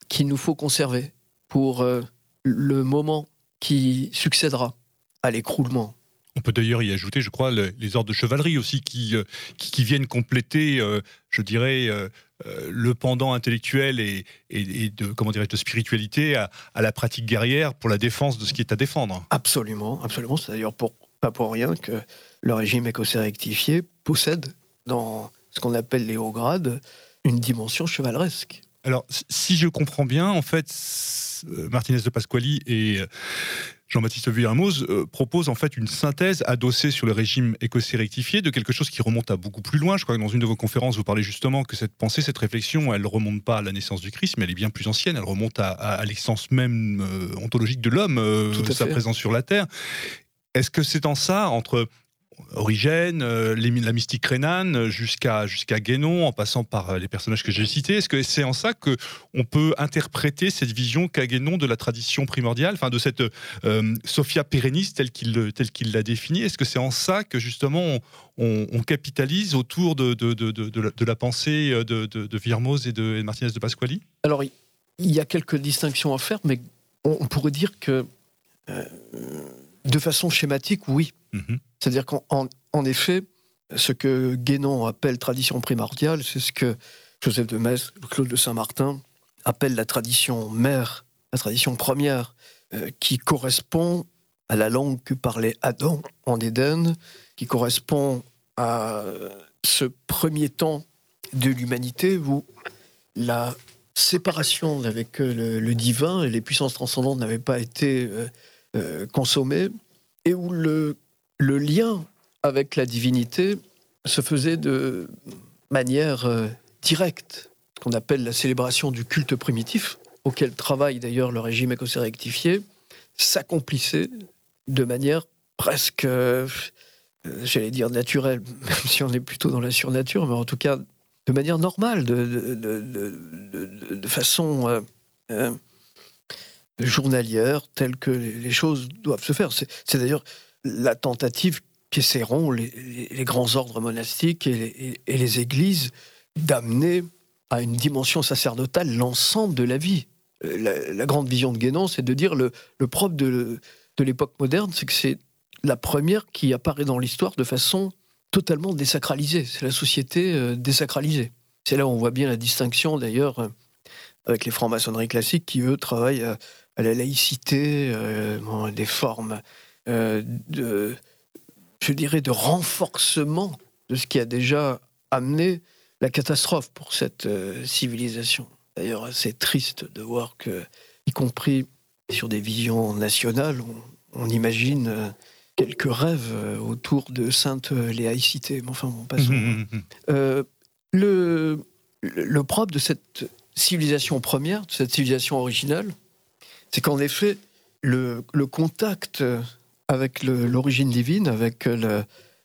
qu'il nous faut conserver pour euh, le moment qui succédera à l'écroulement on peut d'ailleurs y ajouter, je crois, les ordres de chevalerie aussi qui, euh, qui, viennent compléter, euh, je dirais, euh, le pendant intellectuel et, de, comment dirais de spiritualité à, la pratique guerrière pour la défense de ce qui est à défendre. Absolument, absolument. C'est d'ailleurs pour, pas pour rien que le régime écossais rectifié possède dans ce qu'on appelle les hauts grades une dimension chevaleresque. Alors, si je comprends bien, en fait, Martinez de Pasquali et Jean-Baptiste Villermoz euh, propose en fait une synthèse adossée sur le régime écossais rectifié de quelque chose qui remonte à beaucoup plus loin. Je crois que dans une de vos conférences, vous parlez justement que cette pensée, cette réflexion, elle ne remonte pas à la naissance du Christ, mais elle est bien plus ancienne. Elle remonte à, l'existence même euh, ontologique de l'homme, euh, sa présence sur la Terre. Est-ce que c'est en ça, entre Origène, euh, la mystique rhénane, jusqu'à jusqu'à Guénon, en passant par euh, les personnages que j'ai cités. Est-ce que c'est en ça que on peut interpréter cette vision qu'a Guénon de la tradition primordiale, enfin de cette euh, Sophia Perennis telle qu'il l'a définie? Est-ce que c'est en ça que justement on, capitalise autour de, de, de, de, la, pensée de, de, Virmoz et de, Martinez de Pasquali? Alors il y a quelques distinctions à faire, mais on, pourrait dire que de façon schématique, oui. Mhm. C'est-à-dire qu'en effet, ce que Guénon appelle tradition primordiale, c'est ce que Joseph de Metz, Claude de Saint-Martin appellent la tradition mère, la tradition première, euh, qui correspond à la langue que parlait Adam en Éden, qui correspond à ce premier temps de l'humanité où la séparation avec le, divin et les puissances transcendantes n'avaient pas été euh, euh, consommées et où le le lien avec la divinité se faisait de manière euh, directe, ce qu'on appelle la célébration du culte primitif, auquel travaille d'ailleurs le régime écossais rectifié, s'accomplissait de manière presque, euh, j'allais dire naturelle, même si on est plutôt dans la surnature, mais en tout cas de manière normale, de, façon euh, journalière, telle que les choses doivent se faire. C'est d'ailleurs la tentative qu'essaieront les, grands ordres monastiques et les, églises d'amener à une dimension sacerdotale l'ensemble de la vie. Euh, la, grande vision de Guénon, c'est de dire le, le propre de, de l'époque moderne, c'est que c'est la première qui apparaît dans l'histoire de façon totalement désacralisée. C'est la société euh, désacralisée. C'est là où on voit bien la distinction, d'ailleurs, euh, avec les francs-maçonneries classiques qui, eux, travaillent à, la laïcité, des formes euh, de, je dirais, de renforcement de ce qui a déjà amené la catastrophe pour cette euh, civilisation. D'ailleurs, c'est triste de voir que, y compris sur des visions nationales, on, imagine euh, quelques rêves autour de Sainte Léaïcité. Mais enfin, bon, passons. Mmh, mmh, mmh. le, le propre de cette civilisation première, de cette civilisation originale, c'est qu'en effet, le, contact avec l'origine divine, avec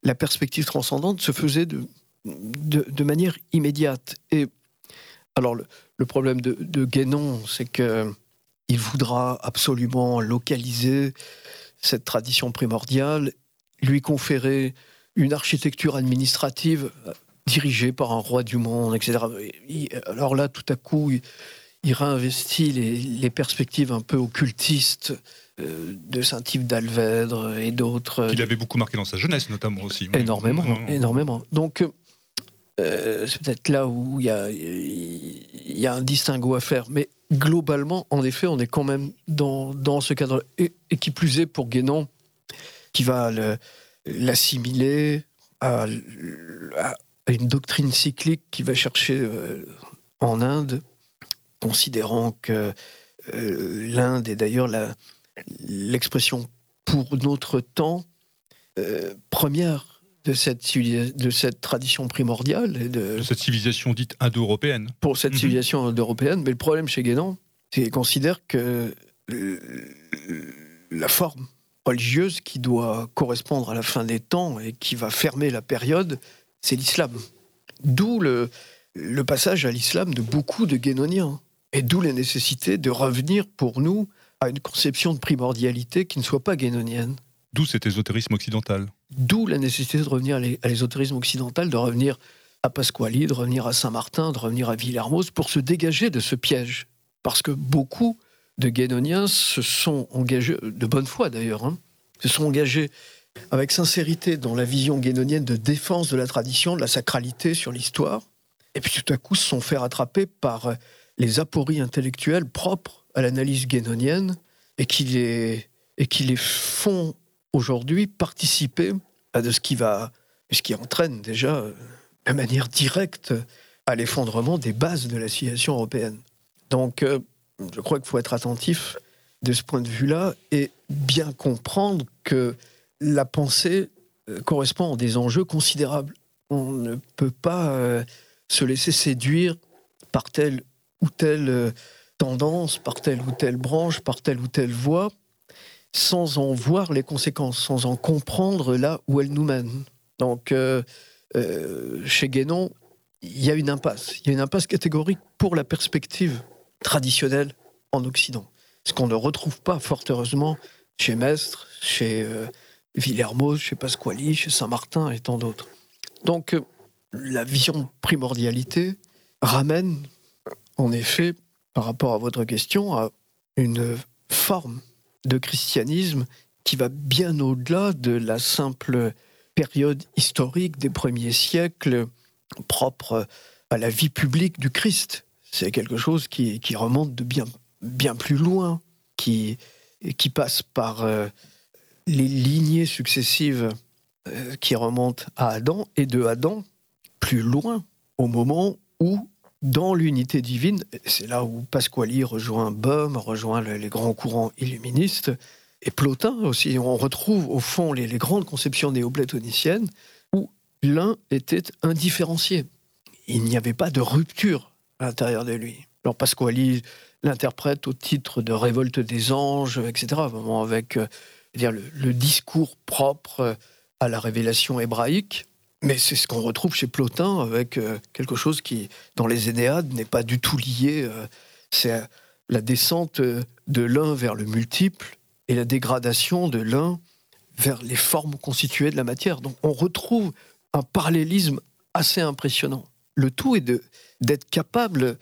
la perspective transcendante, se faisait de, manière immédiate. Et alors, le, problème de, de Guénon, c'est qu'il voudra absolument localiser cette tradition primordiale, lui conférer une architecture administrative dirigée par un roi du monde, etc. alors là, tout à coup, il, réinvestit les, perspectives un peu occultistes euh, de Saint-Yves d'Alvèdre et d'autres. Il avait beaucoup marqué dans sa jeunesse, notamment aussi. Énormément, énormément. Donc, euh, c'est peut-être là où il y a, y a un distinguo à faire. Mais globalement, en effet, on est quand même dans, dans ce cadre. Et, et, qui plus est pour Guénon, qui va l'assimiler à, une doctrine cyclique qui va chercher euh, en Inde, considérant que euh, l'Inde est d'ailleurs l'expression pour notre temps euh, première de cette, de cette tradition primordiale. Et de, cette civilisation dite indo-européenne. Pour cette mhm. civilisation indo-européenne. Mais le problème chez Guénon, c'est qu'il considère que la forme religieuse qui doit correspondre à la fin des temps et qui va fermer la période, c'est l'islam. D'où le, le, passage à l'islam de beaucoup de guénoniens. Et d'où la nécessité de revenir pour nous à une conception de primordialité qui ne soit pas guénonienne. D'où cet ésotérisme occidental. D'où la nécessité de revenir à l'ésotérisme occidental, de revenir à Pasquali, de revenir à Saint-Martin, de revenir à Villermoz pour se dégager de ce piège. Parce que beaucoup de Guénoniens se sont engagés, de bonne foi d'ailleurs, hein, se sont engagés avec sincérité dans la vision guénonienne de défense de la tradition, de la sacralité sur l'histoire, et puis tout à coup se sont fait rattraper par les apories intellectuelles propres à l'analyse guénonienne et qui les, et qui les font aujourd'hui participer à de ce qui va, ce qui entraîne déjà euh, de manière directe à l'effondrement des bases de la civilisation européenne. Donc, euh, je crois qu'il faut être attentif de ce point de vue-là et bien comprendre que la pensée euh, correspond à des enjeux considérables. On ne peut pas se laisser séduire par telle ou telle euh, tendance, par telle ou telle branche, par telle ou telle voie, sans en voir les conséquences, sans en comprendre là où elle nous mène. Donc, chez Guénon, il y a une impasse. Il y a une impasse catégorique pour la perspective traditionnelle en Occident. Ce qu'on ne retrouve pas, fort heureusement, chez Mestre, chez euh, Villermoz, chez Pasquali, chez Saint-Martin et tant d'autres. Donc, euh, la vision primordialité ramène, en effet, par rapport à votre question, à une forme de christianisme qui va bien au-delà de la simple période historique des premiers siècles propre à la vie publique du Christ. C'est quelque chose qui, remonte de bien, bien plus loin, qui, passe par euh, les lignées successives euh, qui remontent à Adam, et de Adam plus loin, au moment où, dans l'unité divine, c'est là où Pasquali rejoint Bohm, rejoint les grands courants illuministes, et Plotin aussi, on retrouve au fond les, grandes conceptions néoplatoniciennes, où l'un était indifférencié. Il n'y avait pas de rupture à l'intérieur de lui. Alors Pasquali l'interprète au titre de révolte des anges, etc., vraiment avec euh, dire, le, discours propre euh, à la révélation hébraïque. Mais c'est ce qu'on retrouve chez Plotin avec euh, quelque chose qui, dans les Énéades, n'est pas du tout lié. c'est la descente de l'un vers le multiple et la dégradation de l'un vers les formes constituées de la matière. Donc on retrouve un parallélisme assez impressionnant. Le tout est d'être capable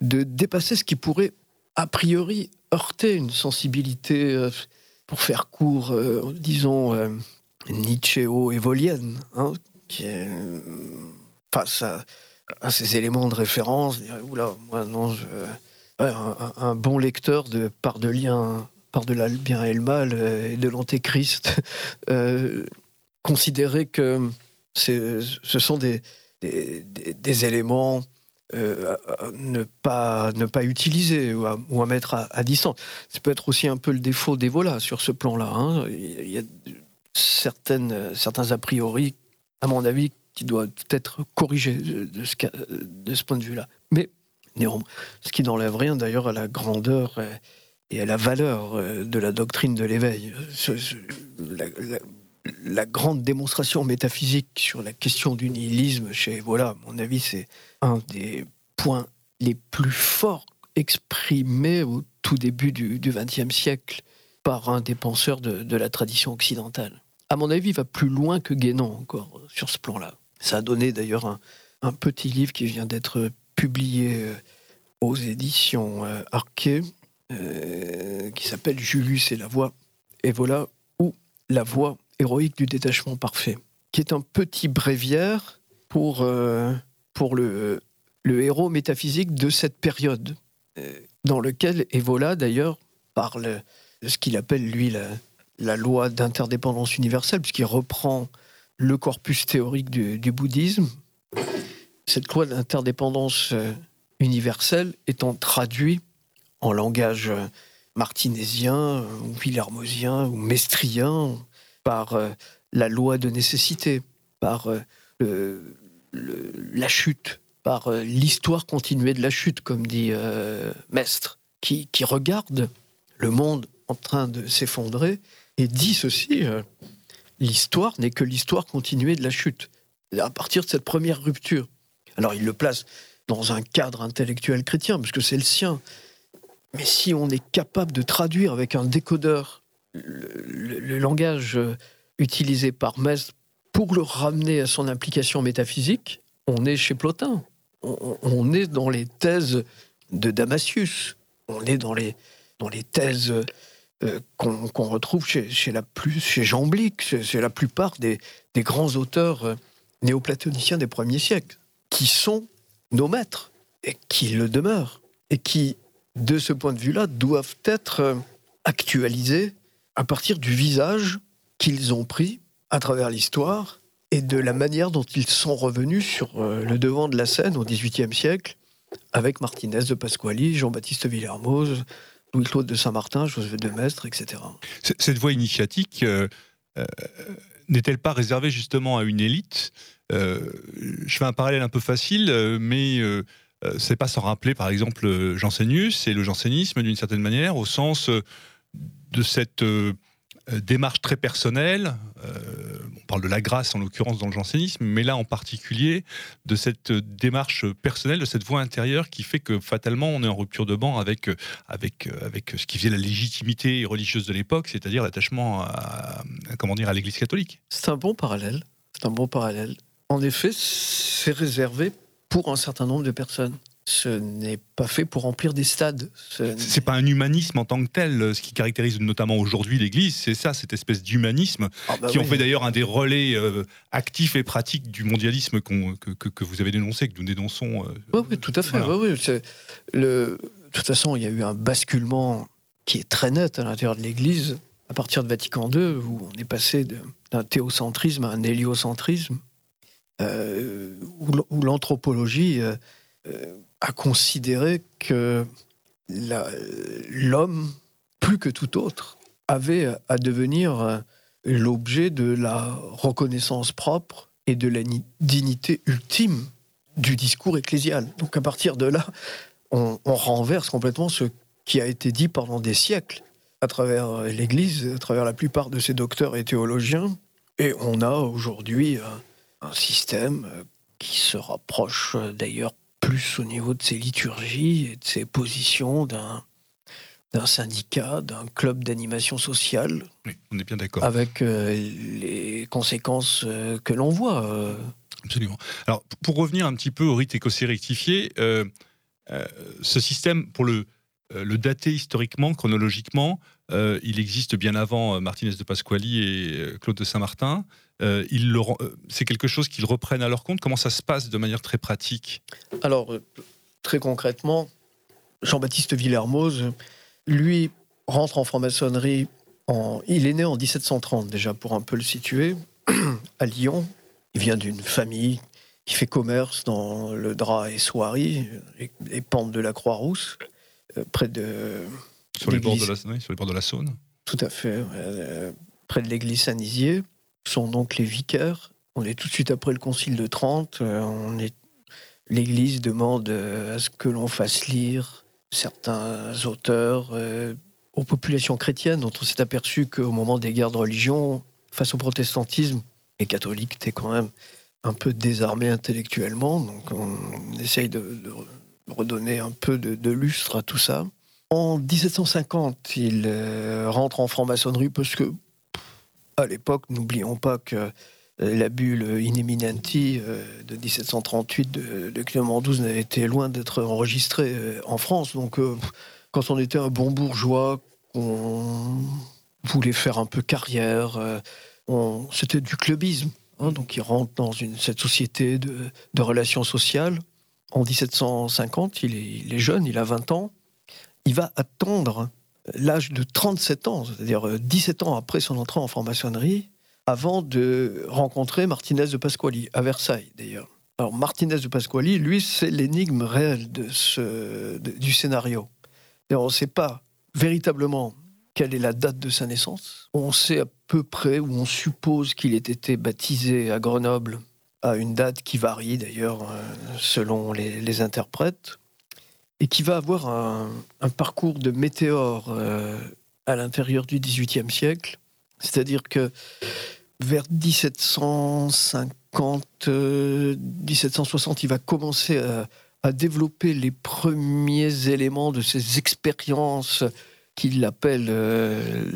de dépasser ce qui pourrait, a priori, heurter une sensibilité, euh, pour faire court, euh, disons, euh, évolienne hein, qui est face à, ces éléments de référence. Oula, moi, non, un, bon lecteur de Par de lien, par de la bien et le mal et de l'antéchrist, considérer que ce sont des, des, éléments euh, à ne, pas, ne pas utiliser ou à, mettre à, distance. Ça peut être aussi un peu le défaut des volats sur ce plan-là. Hein. Il y a certaines, certains a priori, à mon avis, qui doivent être corrigés de ce, point de vue-là. Mais néanmoins, ce qui n'enlève rien d'ailleurs à la grandeur et à la valeur euh, de la doctrine de l'éveil. La, la grande démonstration métaphysique sur la question du nihilisme chez voilà, à mon avis, c'est un des points les plus forts exprimés au tout début du XXe siècle par un des penseurs de, la tradition occidentale. À mon avis, va plus loin que Guénon encore sur ce plan-là. Ça a donné d'ailleurs un, petit livre qui vient d'être publié aux éditions Arquet, qui s'appelle Julius et la voix. Et voilà où la voix héroïque du détachement parfait, qui est un petit bréviaire pour, euh, pour le, le héros métaphysique de cette période, euh, dans lequel Evola, d'ailleurs, parle de ce qu'il appelle, lui, la, la loi d'interdépendance universelle, puisqu'il reprend le corpus théorique du, bouddhisme. Cette loi d'interdépendance euh, universelle étant traduite en langage martinésien, ou villermosien, ou mestrien, par la loi de nécessité, par la chute, par euh, l'histoire continuée de la chute, comme dit euh, Mestre, qui, regarde le monde en train de s'effondrer et dit ceci euh, l'histoire n'est que l'histoire continuée de la chute. À partir de cette première rupture. Alors il le place dans un cadre intellectuel chrétien, parce que c'est le sien. Mais si on est capable de traduire avec un décodeur le langage utilisé par Mestre pour le ramener à son implication métaphysique, on est chez Plotin. On, est dans les thèses de Damasius. On est dans les, dans les thèses euh, qu'on retrouve chez, la plus, chez Jean Blic, chez, la plupart des, grands auteurs euh, néoplatoniciens des premiers siècles, qui sont nos maîtres et qui le demeurent, et qui, de ce point de vue-là, doivent être euh, actualisés à partir du visage qu'ils ont pris à travers l'histoire et de la manière dont ils sont revenus sur le devant de la scène au XVIIIe siècle avec Martinez de Pasquali, Jean-Baptiste Villermoz, Louis-Claude de Saint-Martin, Joseph de Maistre, etc. Cette voie initiatique euh, euh, n'est-elle pas réservée justement à une élite? Je fais un parallèle un peu facile, mais c'est pas sans rappeler par exemple Jansénius et le jansénisme d'une certaine manière, au sens de cette euh, démarche très personnelle. Euh, parle de la grâce en l'occurrence dans le jansénisme, mais là en particulier de cette démarche personnelle, de cette voie intérieure qui fait que fatalement on est en rupture de banc avec, avec, avec ce qui faisait la légitimité religieuse de l'époque, c'est-à-dire l'attachement à, dire, à l'Église catholique. C'est un bon parallèle. C'est un bon parallèle. En effet, c'est réservé pour un certain nombre de personnes ce n'est pas fait pour remplir des stades. C'est pas un humanisme en tant que tel. Ce qui caractérise notamment aujourd'hui l'Église, c'est ça, cette espèce d'humanisme, ah bah qui en fait d'ailleurs un des relais euh, actifs et pratiques du mondialisme que, que, vous avez dénoncé, que nous dénonçons. Euh, oui, tout à fait. le... De toute façon, il y a eu un basculement qui est très net à l'intérieur de l'Église à partir de Vatican II, où on est passé d'un théocentrisme à un héliocentrisme, euh, où l'anthropologie à considérer que l'homme, plus que tout autre, avait à devenir l'objet de la reconnaissance propre et de la dignité ultime du discours ecclésial. Donc à partir de là, on, renverse complètement ce qui a été dit pendant des siècles à travers l'Église, à travers la plupart de ses docteurs et théologiens, et on a aujourd'hui un système qui se rapproche d'ailleurs plus au niveau de ses liturgies et de ses positions d'un d'un syndicat, d'un club d'animation sociale. Oui, on est bien d'accord. Avec euh, les conséquences euh, que l'on voit. Euh. Absolument. Alors, pour revenir un petit peu au rite écossais rectifié, ce système, pour le, le dater historiquement, chronologiquement, il existe bien avant Martinez de Pasquali et Claude de Saint-Martin. Euh, euh, c'est quelque chose qu'ils reprennent à leur compte Comment ça se passe de manière très pratique? Alors, euh, très concrètement, Jean-Baptiste Villermoz, lui, rentre en franc-maçonnerie. Il est né en 1730, déjà, pour un peu le situer, à Lyon. Il vient d'une famille qui fait commerce dans le drap et soierie, les, pentes de la Croix-Rousse, près de. Sur les, bords de la, sur les bords de la Saône Tout à fait, près de l'église Saint-Nizier sont donc les vicaires. On est tout de suite après le Concile de Trente. Euh, on est... L'Église demande euh, à ce que l'on fasse lire certains auteurs euh, aux populations chrétiennes, dont on s'est aperçu qu'au moment des guerres de religion, face au protestantisme, les catholiques étaient quand même un peu désarmés intellectuellement, donc on essaye de, redonner un peu de, lustre à tout ça. En 1750, il rentre en franc-maçonnerie parce que à l'époque, n'oublions pas que la bulle In Eminenti de 1738 de, Clément XII n'avait été loin d'être enregistrée en France. Donc, quand on était un bon bourgeois, on voulait faire un peu carrière, c'était du clubisme. Hein, donc il rentre dans cette société de, relations sociales. En 1750, il est, il est, jeune, il a 20 ans. Il va attendre l'âge de 37 ans, c'est-à-dire 17 euh, ans après son entrée en franc-maçonnerie, avant de rencontrer Martinez de Pasquali, à Versailles d'ailleurs. Alors Martinez de Pasquali, lui, c'est l'énigme réelle du scénario. on ne sait pas véritablement quelle est la date de sa naissance. On sait à peu près, ou on suppose qu'il ait été baptisé à Grenoble à une date qui varie d'ailleurs euh, selon les, interprètes, et qui va avoir un, parcours de météore euh, à l'intérieur du XVIIIe siècle. C'est-à-dire que vers 1750, 1760, euh, il va commencer à, développer les premiers éléments de ses expériences qu'il appelle euh,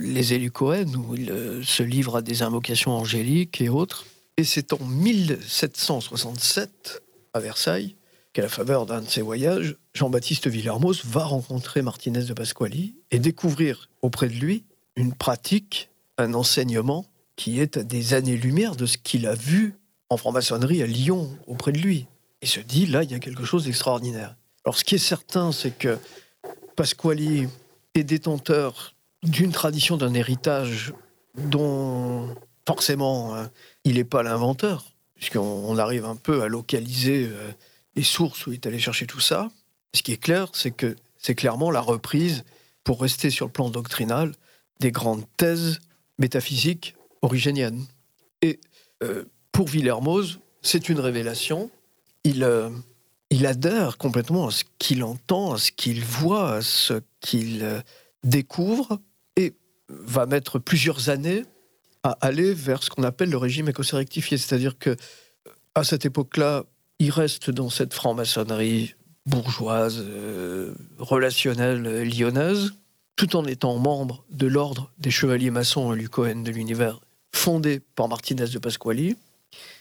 les élus Cohen, où il se livre à des invocations angéliques et autres. Et c'est en 1767, à Versailles, qu'à la faveur d'un de ses voyages, Jean-Baptiste Villermoz va rencontrer Martinez de Pasquali et découvrir auprès de lui une pratique, un enseignement qui est à des années-lumière de ce qu'il a vu en franc-maçonnerie à Lyon auprès de lui. Et se dit, là, il y a quelque chose d'extraordinaire. Alors, ce qui est certain, c'est que Pasquali est détenteur d'une tradition, d'un héritage dont forcément hein, il n'est pas l'inventeur, puisqu'on arrive un peu à localiser euh, sources où il est allé chercher tout ça. Ce qui est clair, c'est que c'est clairement la reprise, pour rester sur le plan doctrinal, des grandes thèses métaphysiques origéniennes. Et euh, pour Villermoz, c'est une révélation. Il, euh, il adhère complètement à ce qu'il entend, à ce qu'il voit, à ce qu'il euh, découvre, et va mettre plusieurs années à aller vers ce qu'on appelle le régime écossais rectifié. C'est-à-dire que à cette époque-là, il reste dans cette franc-maçonnerie bourgeoise, euh, relationnelle lyonnaise, tout en étant membre de l'ordre des chevaliers maçons Lucoen de l'univers, fondé par Martinez de Pasquali.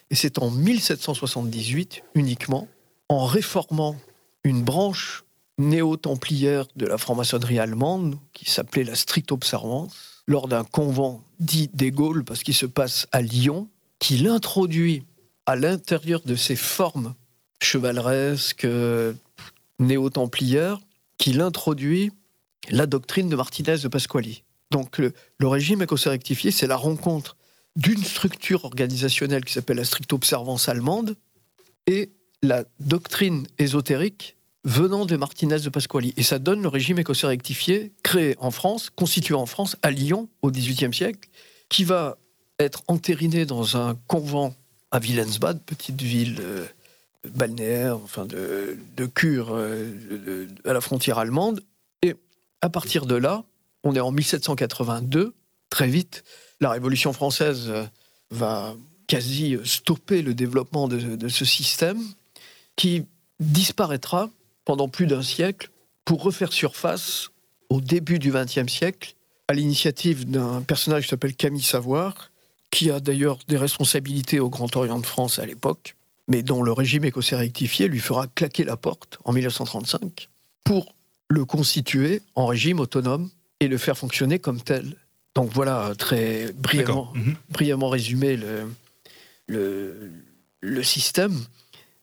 Et c'est en 1778 uniquement en réformant une branche néo-templière de la franc-maçonnerie allemande, qui s'appelait la stricte observance, lors d'un convent dit des Gaules, parce qu'il se passe à Lyon, qu'il introduit à l'intérieur de ces formes chevaleresques, néo-templières, qu'il introduit la doctrine de Martinez de Pasquali. Donc le, le régime écossais rectifié, c'est la rencontre d'une structure organisationnelle qui s'appelle la stricte observance allemande et la doctrine ésotérique venant de Martinez de Pasquali. Et ça donne le régime écossais rectifié, créé en France, constitué en France, à Lyon, au XVIIIe siècle, qui va être entériné dans un convent à Willensbad, petite ville euh, balnéaire, enfin de, de cure euh, à la frontière allemande. Et à partir de là, on est en 1782, très vite, la Révolution française euh, va quasi stopper le développement de ce système qui disparaîtra pendant plus d'un siècle pour refaire surface au début du XXe siècle à l'initiative d'un personnage qui s'appelle Camille Savoir, qui a d'ailleurs des responsabilités au Grand Orient de France à l'époque, mais dont le régime écossais rectifié lui fera claquer la porte en 1935 pour le constituer en régime autonome et le faire fonctionner comme tel. Donc voilà, très brièvement, mhm. brièvement résumé le, le, le système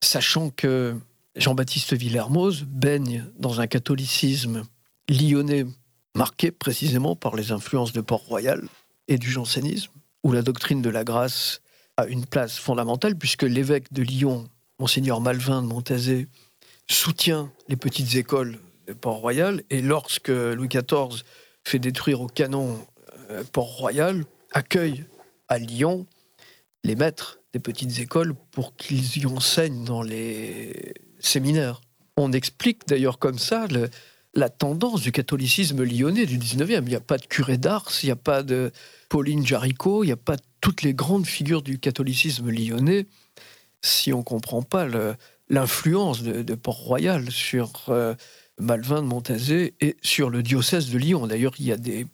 sachant que Jean-Baptiste Villermoz baigne dans un catholicisme lyonnais marqué précisément par les influences de Port-Royal et du jansénisme, où la doctrine de la grâce a une place fondamentale, puisque l'évêque de Lyon, monseigneur Malvin de Montazé, soutient les petites écoles de Port-Royal, et lorsque Louis XIV fait détruire au canon euh, Port-Royal, accueille à Lyon les maîtres des petites écoles pour qu'ils y enseignent dans les séminaires. On explique d'ailleurs comme ça la tendance du catholicisme lyonnais du 19e. Il n'y a pas de curé d'Ars, il n'y a pas de Pauline Jaricot, il n'y a pas toutes les grandes figures du catholicisme lyonnais si on ne comprend pas l'influence de, Port-Royal sur euh, Malvin de Montazé et sur le diocèse de Lyon. D'ailleurs, il y a des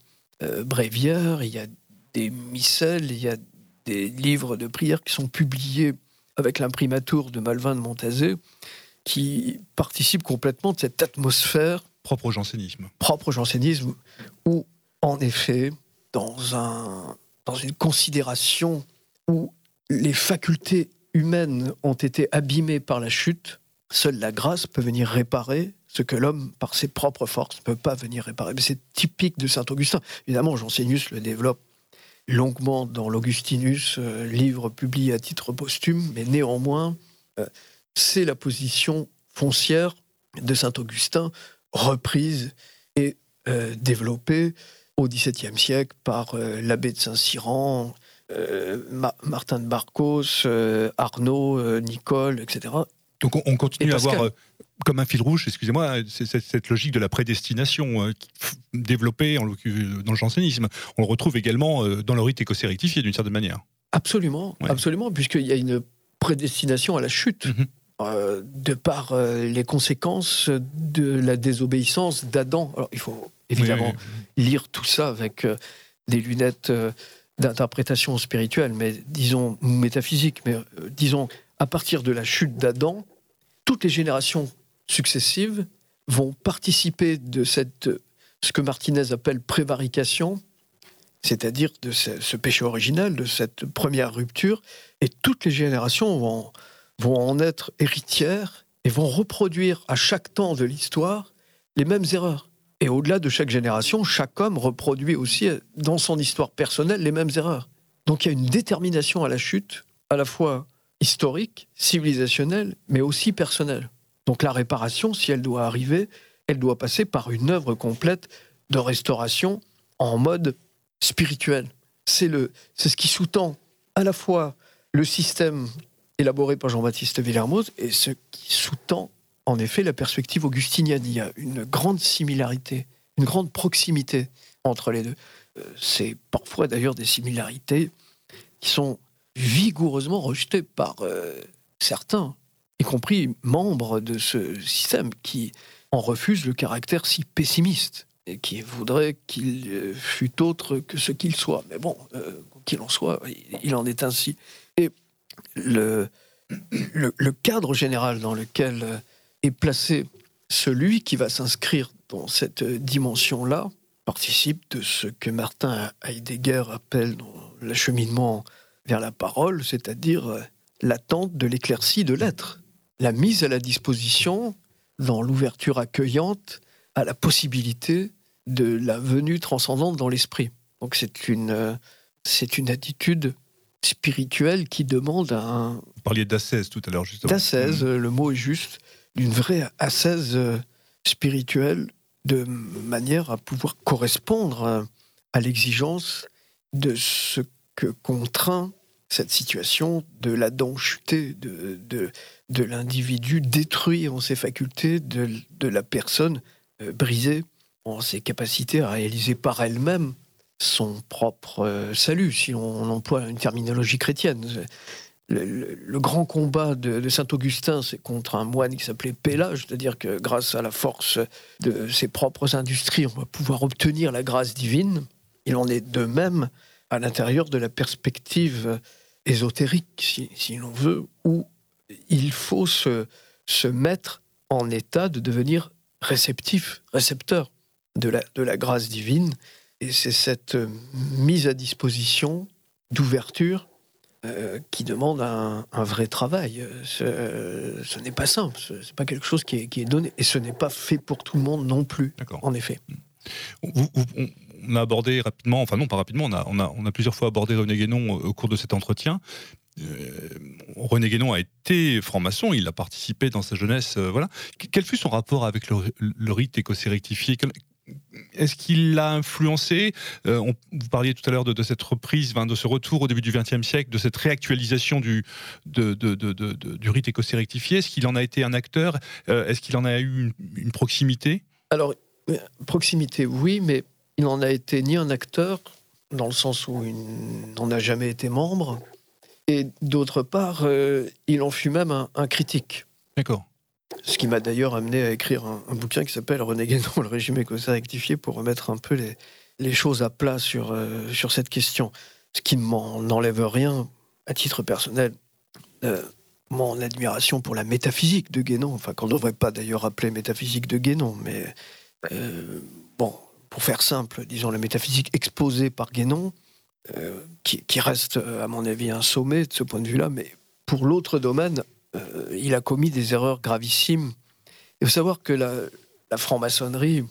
euh, bréviaires, il y a des missels, il y a des livres de prières qui sont publiés avec l'imprimatur de Malvin de Montazé, qui participent complètement de cette atmosphère propre au jansénisme. Propre au jansénisme, où, en effet, dans, un, dans une considération où les facultés humaines ont été abîmées par la chute, seule la grâce peut venir réparer ce que l'homme, par ses propres forces, ne peut pas venir réparer. C'est typique de saint Augustin. Évidemment, Jansénius le développe longuement dans l'Augustinus, euh, livre publié à titre posthume, mais néanmoins, euh, c'est la position foncière de saint Augustin, reprise et euh, développée au XVIIe siècle par l'abbé de Saint-Cyran, Martin de Barcos, Arnaud, Nicole, etc. Donc on, continue à avoir comme un fil rouge, excusez-moi, cette logique de la prédestination euh, développée en, dans le jansénisme. On le retrouve également euh, dans le rite écossais rectifié d'une certaine manière. Absolument, absolument, puisqu'il y a une prédestination à la chute. Mhm. Euh, de par les conséquences de la désobéissance d'Adam. Alors, il faut évidemment lire tout ça avec des lunettes d'interprétation spirituelle, mais disons métaphysique, mais disons à partir de la chute d'Adam, toutes les générations successives vont participer de cette, ce que Martinez appelle prévarication, c'est-à-dire de ce, péché originel, de cette première rupture, et toutes les générations vont, vont en être héritières et vont reproduire à chaque temps de l'histoire les mêmes erreurs. Et au-delà de chaque génération, chaque homme reproduit aussi dans son histoire personnelle les mêmes erreurs. Donc il y a une détermination à la chute, à la fois historique, civilisationnelle, mais aussi personnelle. Donc la réparation, si elle doit arriver, elle doit passer par une œuvre complète de restauration en mode spirituel. C'est ce qui sous-tend à la fois le système élaboré par Jean-Baptiste Villermoz et ce qui sous-tend en effet la perspective augustinienne. Il y a une grande similarité, une grande proximité entre les deux. Euh, c'est parfois d'ailleurs des similarités qui sont vigoureusement rejetées par euh, certains y compris membres de ce système qui en refusent le caractère si pessimiste et qui voudrait qu'il euh, fût autre que ce qu'il soit. Mais bon, qu'il en soit, il en est ainsi. Et le, cadre général dans lequel euh, est placé celui qui va s'inscrire dans cette dimension-là participe de ce que Martin Heidegger appelle l'acheminement vers la parole, c'est-à-dire l'attente de l'éclaircie de l'être la mise à la disposition, dans l'ouverture accueillante, à la possibilité de la venue transcendante dans l'esprit. Donc c'est une, euh, c'est une attitude spirituelle qui demande un... Vous parliez d'ascèse tout à l'heure, justement. D'ascèse, mmh. le mot est juste, d'une vraie ascèse euh, spirituelle de manière à pouvoir correspondre euh, à l'exigence de ce que contraint cette situation de l'Adam chuté, de, de, de l'individu détruit en ses facultés, de, de la personne euh, brisée en ses capacités à réaliser par elle-même son propre salut, si on, emploie une terminologie chrétienne. Le, grand combat de, saint Augustin, c'est contre un moine qui s'appelait Pélage, c'est-à-dire que grâce à la force de ses propres industries, on va pouvoir obtenir la grâce divine. Il en est de même à l'intérieur de la perspective ésotérique, si, l'on veut, où il faut se, mettre en état de devenir réceptif, récepteur de la, de la grâce divine. Et c'est cette mise à disposition d'ouverture euh, qui demande un, vrai travail. Ce, ce n'est pas simple, ce n'est pas quelque chose qui est, qui est, donné. Et ce n'est pas fait pour tout le monde non plus, en effet on a abordé rapidement, enfin non pas rapidement, on a, on a, on a plusieurs fois abordé René Guénon au cours de cet entretien. Euh, René Guénon a été franc-maçon, il a participé dans sa jeunesse. Euh, voilà. Quel fut son rapport avec le, rite écossais rectifié? Est-ce qu'il l'a influencé? Euh, on, Vous parliez tout à l'heure de, cette reprise, de ce retour au début du XXe siècle, de cette réactualisation du, de, du rite écossais rectifié. Est-ce qu'il en a été un acteur? Est-ce qu'il en a eu une proximité? Alors, proximité, oui, mais il n'en a été ni un acteur, dans le sens où il n'en a jamais été membre, et d'autre part, euh, il en fut même un, critique. D'accord. Ce qui m'a d'ailleurs amené à écrire un, bouquin qui s'appelle René Guénon, le régime écossais rectifié, pour remettre un peu les, choses à plat sur, sur cette question. Ce qui m'en enlève rien, à titre personnel, mon admiration pour la métaphysique de Guénon, enfin qu'on ne devrait pas d'ailleurs appeler métaphysique de Guénon, mais euh, bon, pour faire simple, disons la métaphysique exposée par Guénon, euh, qui, reste à mon avis un sommet de ce point de vue-là, mais pour l'autre domaine, euh, il a commis des erreurs gravissimes. Il faut savoir que la, franc-maçonnerie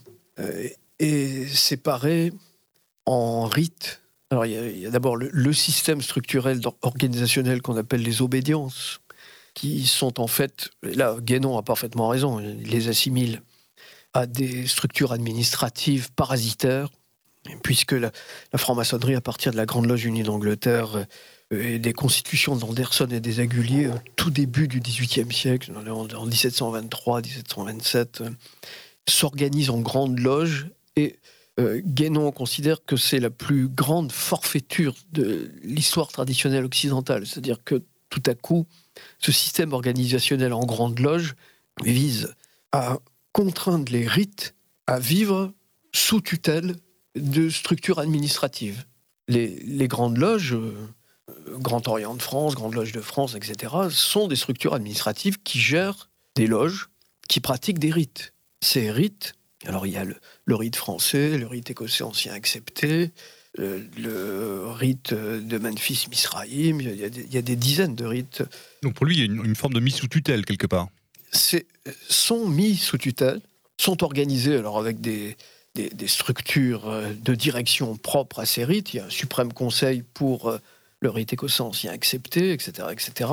est séparée en rites. Alors il y a, d'abord le, système structurel organisationnel qu'on appelle les obédiences, qui sont en fait, là Guénon a parfaitement raison, il les assimile à des structures administratives parasitaires, puisque la, franc-maçonnerie, à partir de la Grande Loge Unie d'Angleterre euh, et des constitutions d'Anderson et des Aguliers, au tout début du XVIIIe siècle, en, 1723-1727, euh, s'organise en Grande Loge et euh, Guénon considère que c'est la plus grande forfaiture de l'histoire traditionnelle occidentale, c'est-à-dire que tout à coup, ce système organisationnel en grande loge vise à contraindre les rites à vivre sous tutelle de structures administratives. Les, grandes loges, euh, Grand Orient de France, Grande Loge de France, etc., sont des structures administratives qui gèrent des loges, qui pratiquent des rites. Ces rites, alors il y a le rite français, le rite écossais ancien accepté, le, rite de Memphis Misraïm, il y, a des, dizaines de rites. Donc pour lui, il y a une, forme de mise sous tutelle quelque part. Sont mis sous tutelle, sont organisés alors avec des, des, structures de direction propres à ces rites. Il y a un suprême conseil pour le rite écossais ancien accepté, etc., etc.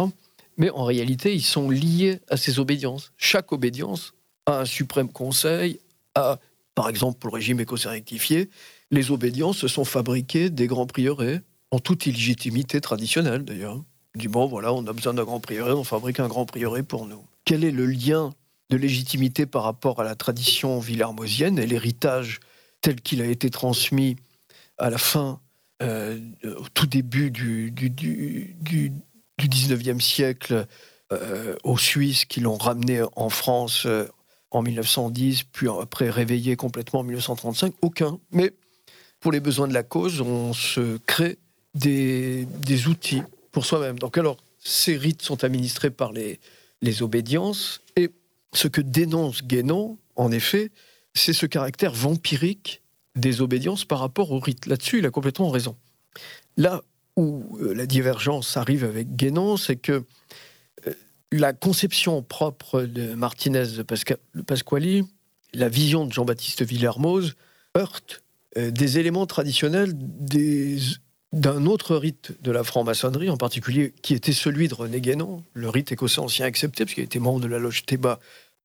Mais en réalité, ils sont liés à ces obédiences. Chaque obédience a un suprême conseil, a, par exemple, pour le régime écossais rectifié, les obédiences se sont fabriquées des grands prieurés, en toute illégitimité traditionnelle d'ailleurs. Du bon, voilà, on a besoin d'un grand prieuré, on fabrique un grand prieuré pour nous. Quel est le lien de légitimité par rapport à la tradition villarmosienne et l'héritage tel qu'il a été transmis à la fin, euh, au tout début du, du, du, 19e siècle euh, aux Suisses qui l'ont ramené en France euh, en 1910, puis après réveillé complètement en 1935 Aucun. Mais pour les besoins de la cause, on se crée des, outils pour soi-même. Donc alors, ces rites sont administrés par les, les obédiences, et ce que dénonce Guénon, en effet, c'est ce caractère vampirique des obédiences par rapport aux rites. Là-dessus, il a complètement raison. Là où euh, la divergence arrive avec Guénon, c'est que euh, la conception propre de Martinez de Pasquali, la vision de Jean-Baptiste Villermoz, heurte euh, des éléments traditionnels d'un autre rite de la franc-maçonnerie, en particulier qui était celui de René Guénon, le rite écossais ancien accepté, puisqu'il était membre de la loge Théba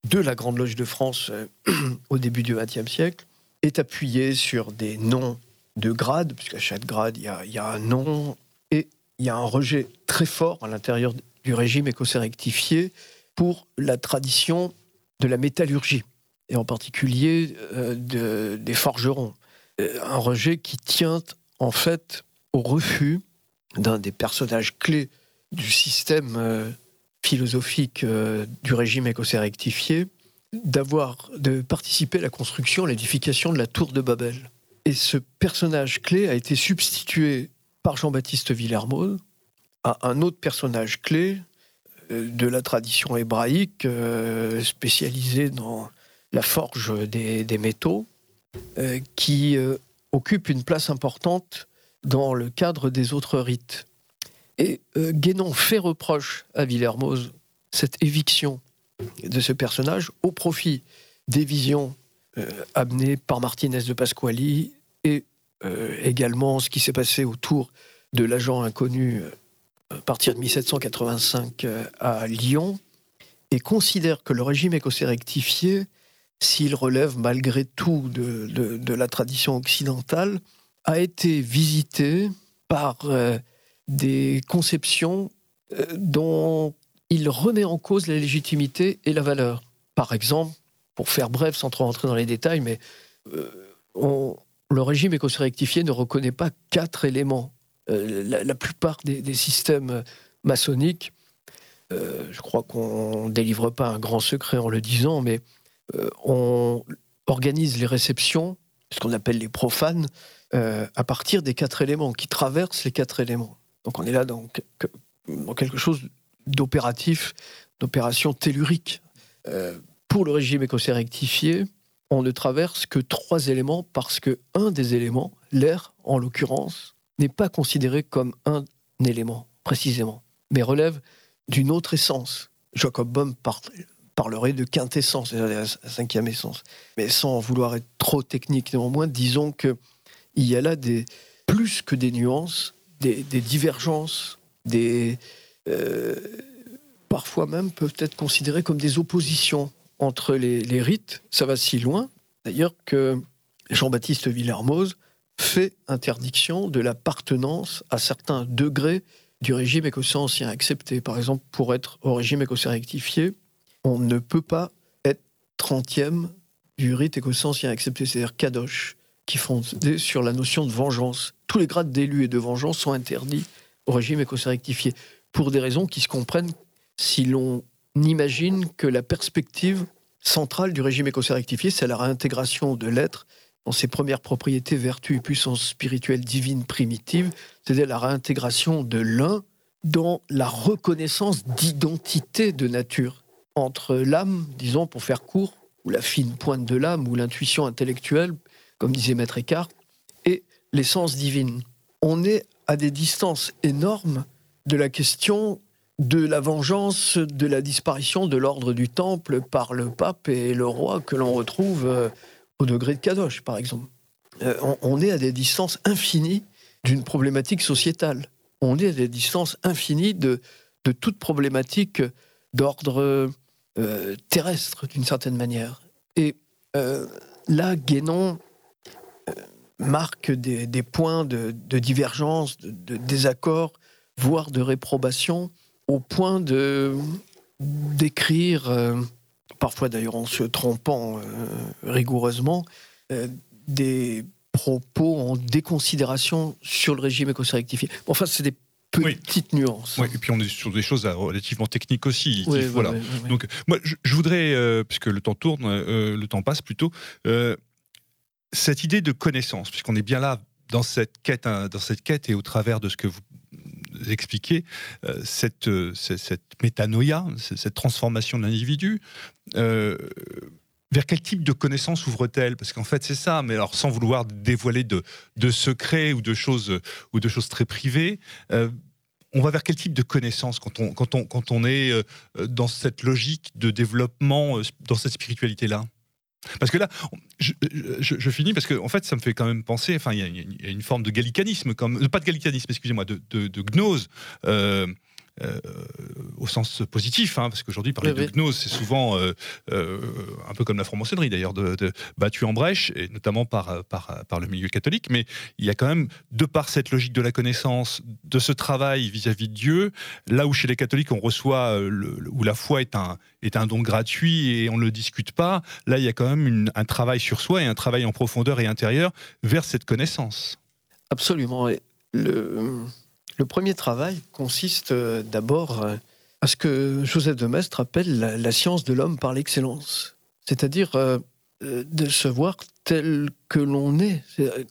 de la Grande Loge de France au début du XXe siècle, est appuyé sur des noms de grades, puisqu'à chaque grade, il y, a, un nom, et il y a un rejet très fort à l'intérieur du régime écossais rectifié pour la tradition de la métallurgie, et en particulier euh, des forgerons. Euh, un rejet qui tient en fait au refus d'un des personnages clés du système euh, philosophique du régime écossais rectifié, d'avoir de participer à la construction, à l'édification de la tour de Babel. Et ce personnage clé a été substitué par Jean-Baptiste Villermoz à un autre personnage clé de la tradition hébraïque, spécialisé dans la forge des métaux, euh, qui euh, occupe une place importante dans le cadre des autres rites. Et euh, Guénon fait reproche à Villermoz cette éviction de ce personnage au profit des visions amenées par Martinez de Pasquali et également ce qui s'est passé autour de l'agent inconnu à partir de 1785 à Lyon, et considère que le régime écossais rectifié s'il relève malgré tout de, la tradition occidentale, a été visité par euh, des conceptions euh, dont il remet en cause la légitimité et la valeur. Par exemple, pour faire bref, sans trop rentrer dans les détails, mais euh, le régime écossais rectifié ne reconnaît pas quatre éléments. La, plupart des, systèmes maçonniques, je crois qu'on ne délivre pas un grand secret en le disant, mais euh, on organise les réceptions ce qu'on appelle les profanes, euh, à partir des quatre éléments, qui traversent les quatre éléments. Donc on est là dans, quelque chose d'opératif, d'opération tellurique. Euh, pour le régime écossais rectifié, on ne traverse que trois éléments parce que un des éléments, l'air en l'occurrence, n'est pas considéré comme un élément précisément, mais relève d'une autre essence. Jacob Bohm parlerait de quintessence, c'est-à-dire la cinquième essence. Mais sans vouloir être trop technique néanmoins, disons qu'il y a là des, plus que des nuances, des, divergences, des, euh, parfois même peuvent être considérées comme des oppositions entre les, rites, ça va si loin, d'ailleurs, que Jean-Baptiste Villermoz fait interdiction de l'appartenance à certains degrés du régime écossais ancien accepté. Par exemple, pour être au régime écossais rectifié, on ne peut pas être trentième du rite écossais ancien accepté, c'est-à-dire Kadosh, qui fondé sur la notion de vengeance. Tous les grades d'élus et de vengeance sont interdits au régime écossais rectifié, pour des raisons qui se comprennent si l'on n'imagine que la perspective centrale du régime écossais rectifié, c'est la réintégration de l'être dans ses premières propriétés, vertus et puissances spirituelles divines primitives, c'est-à-dire la réintégration de l'un dans la reconnaissance d'identité de nature entre l'âme, disons pour faire court, ou la fine pointe de l'âme, ou l'intuition intellectuelle, comme disait Maître Eckhart, et l'essence divine. On est à des distances énormes de la question de la vengeance de la disparition de l'ordre du Temple par le pape et le roi que l'on retrouve euh, au degré de Kadosh, par exemple. Euh, on, est à des distances infinies d'une problématique sociétale. On est à des distances infinies de, de toute problématique d'ordre euh, terrestre, d'une certaine manière. Et là, Guénon marque des, points de, divergence, de, de désaccord, voire de réprobation au point de d'écrire, euh, parfois d'ailleurs en se trompant euh, rigoureusement, euh, des propos en déconsidération sur le régime écossais rectifié. Enfin, c'est des petites nuances. Oui, et puis on est sur des choses relativement techniques aussi. voilà. Donc, moi, je, voudrais, puisque le temps tourne, le temps passe plutôt, cette idée de connaissance, puisqu'on est bien là dans cette quête, hein, dans cette quête et au travers de ce que vous expliquer euh, cette, euh, cette, métanoïa, cette transformation de l'individu. Euh, vers quel type de connaissances ouvre-t-elle? Parce qu'en fait, c'est ça, mais alors sans vouloir dévoiler de, de secrets ou de choses, ou de choses très privées. on va vers quel type de connaissances quand on, quand on, quand on est dans cette logique de développement, dans cette spiritualité-là? Parce que là, je, finis parce que en fait, ça me fait quand même penser. Enfin, il y, a une forme de gallicanisme, comme pas de gallicanisme, excusez-moi, de, de, gnose. Euh, euh, au sens positif, hein, parce qu'aujourd'hui parler de gnose, c'est souvent euh, euh, un peu comme la franc-maçonnerie d'ailleurs, de, battu en brèche, et notamment par, par, par, le milieu catholique, mais il y a quand même, de par cette logique de la connaissance, de ce travail vis-à-vis de Dieu, là où chez les catholiques on reçoit, où la foi est un, est un don gratuit et on ne le discute pas, là il y a quand même un travail sur soi et un travail en profondeur et intérieur vers cette connaissance. Absolument. Le le premier travail consiste euh, d'abord euh, à ce que Joseph de Maistre appelle la, science de l'homme par l'excellence, c'est-à-dire euh, de se voir tel que l'on est,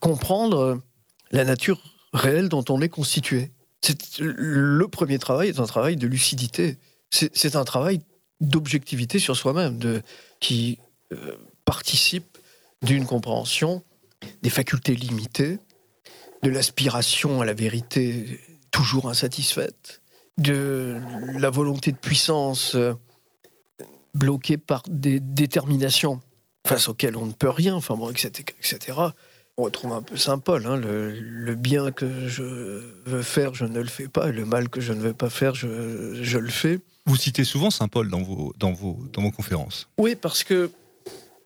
comprendre la nature réelle dont on est constitué. Le premier travail est un travail de lucidité, c'est un travail d'objectivité sur soi-même, qui participe d'une compréhension des facultés limitées, de l'aspiration à la vérité toujours insatisfaite, de la volonté de puissance euh, bloquée par des déterminations face auxquelles on ne peut rien, enfin bon, etc., etc. On retrouve un peu Saint Paul, hein, le, bien que je veux faire, je ne le fais pas, et le mal que je ne veux pas faire, je, je le fais. Vous citez souvent Saint Paul dans vos, dans vos, dans vos conférences. Oui, parce que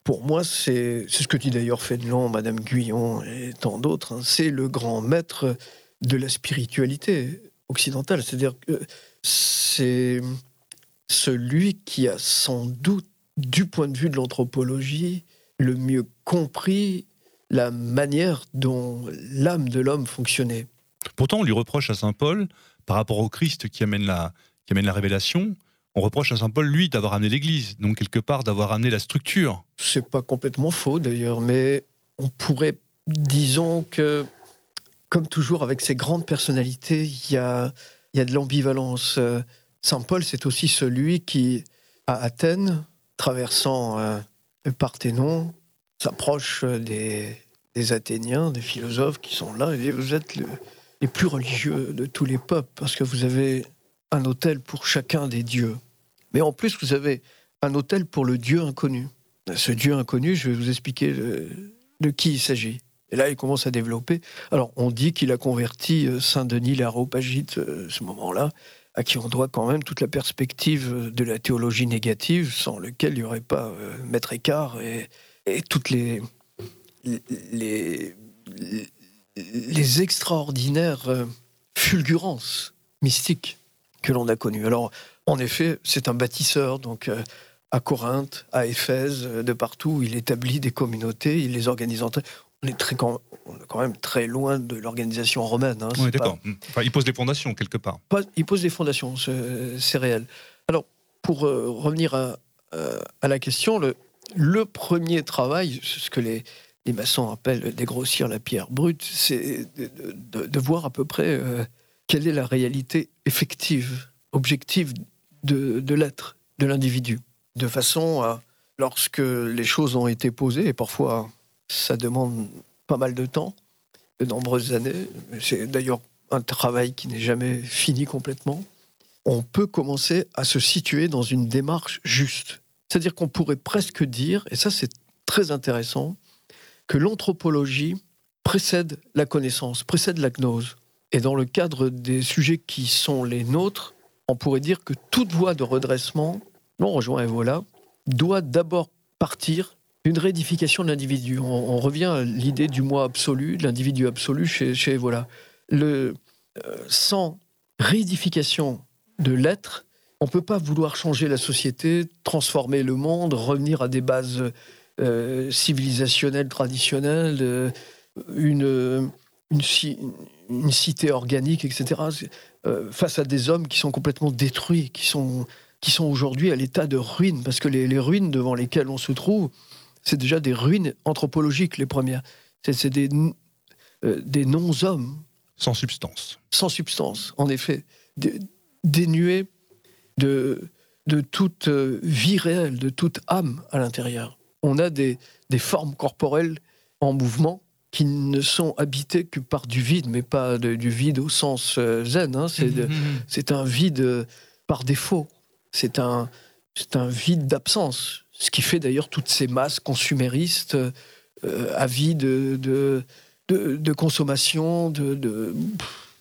pour moi, c'est ce que dit d'ailleurs Fénelon, Madame Guyon et tant d'autres, hein, c'est le grand maître de la spiritualité occidentale. C'est-à-dire que c'est celui qui a sans doute, du point de vue de l'anthropologie, le mieux compris la manière dont l'âme de l'homme fonctionnait. Pourtant, on lui reproche à Saint Paul, par rapport au Christ qui amène la, qui amène la révélation, on reproche à Saint Paul, lui, d'avoir amené l'Église, donc quelque part d'avoir amené la structure. C'est pas complètement faux d'ailleurs, mais on pourrait, disons que, comme toujours avec ces grandes personnalités, il y a, y a de l'ambivalence. Euh, Saint Paul, c'est aussi celui qui, à Athènes, traversant euh, le Parthénon, s'approche des, des, Athéniens, des philosophes qui sont là, et vous êtes les plus religieux de tous les peuples, parce que vous avez un hôtel pour chacun des dieux. Mais en plus, vous avez un hôtel pour le Dieu inconnu. Ce Dieu inconnu, je vais vous expliquer de qui il s'agit. Et là, il commence à développer. Alors, on dit qu'il a converti euh, Saint-Denis l'Aréopagite, euh, ce moment-là, à qui on doit quand même toute la perspective de la théologie négative, sans lequel il n'y aurait pas euh, Maître Écart et, toutes les, extraordinaires fulgurances mystiques que l'on a connues. Alors, en effet, c'est un bâtisseur, donc à Corinthe, à Éphèse, de partout, il établit des communautés, il les organise entre on est, très, quand même très loin de l'organisation romaine. Hein, oui, d'accord. il pose des fondations quelque part. il pose des fondations, c'est réel. Alors, pour euh, revenir à, euh, à, la question, le, le premier travail, ce que les, les maçons appellent dégrossir la pierre brute, c'est de, de, voir à peu près euh, quelle est la réalité effective, objective de, de l'être, de l'individu de façon à, lorsque les choses ont été posées, et parfois ça demande pas mal de temps, de nombreuses années, c'est d'ailleurs un travail qui n'est jamais fini complètement, on peut commencer à se situer dans une démarche juste. C'est-à-dire qu'on pourrait presque dire, et ça c'est très intéressant, que l'anthropologie précède la connaissance, précède la gnose. Et dans le cadre des sujets qui sont les nôtres, on pourrait dire que toute voie de redressement non, rejoint Evola, doit d'abord partir d'une réédification de l'individu. On, revient à l'idée du moi absolu, de l'individu absolu chez, chez. Le, euh, sans réédification de l'être, on ne peut pas vouloir changer la société, transformer le monde, revenir à des bases euh, civilisationnelles, traditionnelles, euh, une, une, cité organique, etc. face à des hommes qui sont complètement détruits, qui sont qui sont aujourd'hui à l'état de ruines, parce que les, ruines devant lesquelles on se trouve, c'est déjà des ruines anthropologiques, les premières. C'est des, euh, des non-hommes. Sans substance. Sans substance, en effet. dénués de, de toute euh, vie réelle, de toute âme à l'intérieur. On a des, des formes corporelles en mouvement qui ne sont habitées que par du vide, mais pas du vide au sens euh, zen. Hein. C'est un vide par défaut c'est un, c'est un vide d'absence. Ce qui fait d'ailleurs toutes ces masses consuméristes euh, avides de, de, consommation, de,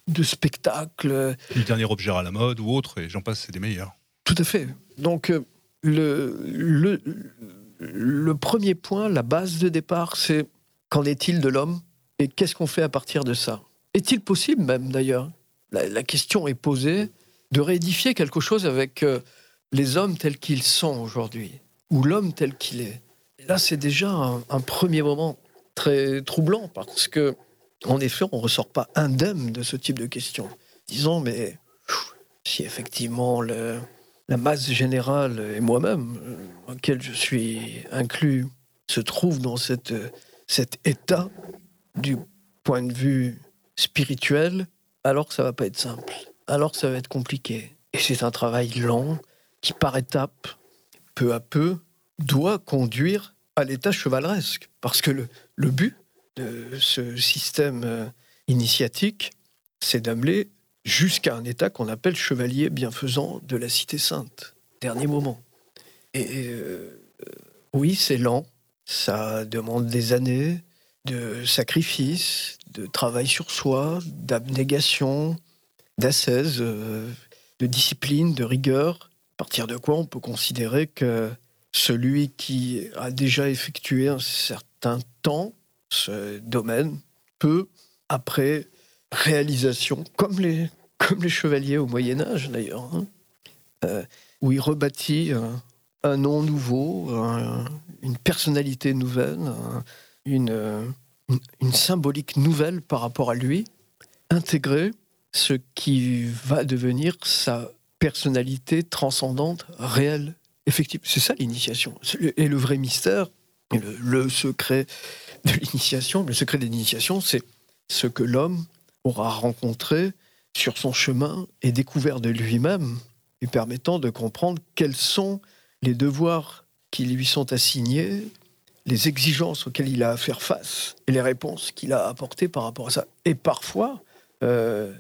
de, spectacles. Le dernier objet à la mode ou autre, et j'en passe, c'est des meilleurs. Tout à fait. Donc, euh, le, le, le premier point, la base de départ, c'est qu'en est-il de l'homme et qu'est-ce qu'on fait à partir de ça? Est-il possible même d'ailleurs? La, question est posée de réédifier quelque chose avec euh, les hommes tels qu'ils sont aujourd'hui, ou l'homme tel qu'il est. Là, c'est déjà un, premier moment très troublant, parce que, en effet, on ne ressort pas indemne de ce type de questions. Disons, mais si effectivement la masse générale et moi-même, euh, auquel je suis inclus, se trouve dans cette, cet état du point de vue spirituel, alors ça va pas être simple. Alors ça va être compliqué. Et c'est un travail long, qui par étapes, peu à peu, doit conduire à l'état chevaleresque. Parce que le, but de ce système euh, initiatique, c'est d'amener jusqu'à un état qu'on appelle chevalier bienfaisant de la cité sainte. Dernier moment. Et euh, oui, c'est lent, ça demande des années de sacrifice, de travail sur soi, d'abnégation, d'ascèse, euh, de discipline, de rigueur, à partir de quoi on peut considérer que celui qui a déjà effectué un certain temps ce domaine peut, après réalisation, comme les, chevaliers au Moyen Âge d'ailleurs, hein, euh, où il rebâtit un, nom nouveau, une personnalité nouvelle, une, symbolique nouvelle par rapport à lui, intégrer ce qui va devenir sa personnalité transcendante, réelle, effective. C'est ça l'initiation. Et le vrai mystère, le, secret de l'initiation. Le secret de l'initiation, c'est ce que l'homme aura rencontré sur son chemin et découvert de lui-même, lui permettant de comprendre quels sont les devoirs qui lui sont assignés, les exigences auxquelles il a à faire face et les réponses qu'il a apportées par rapport à ça. Et parfois, euh,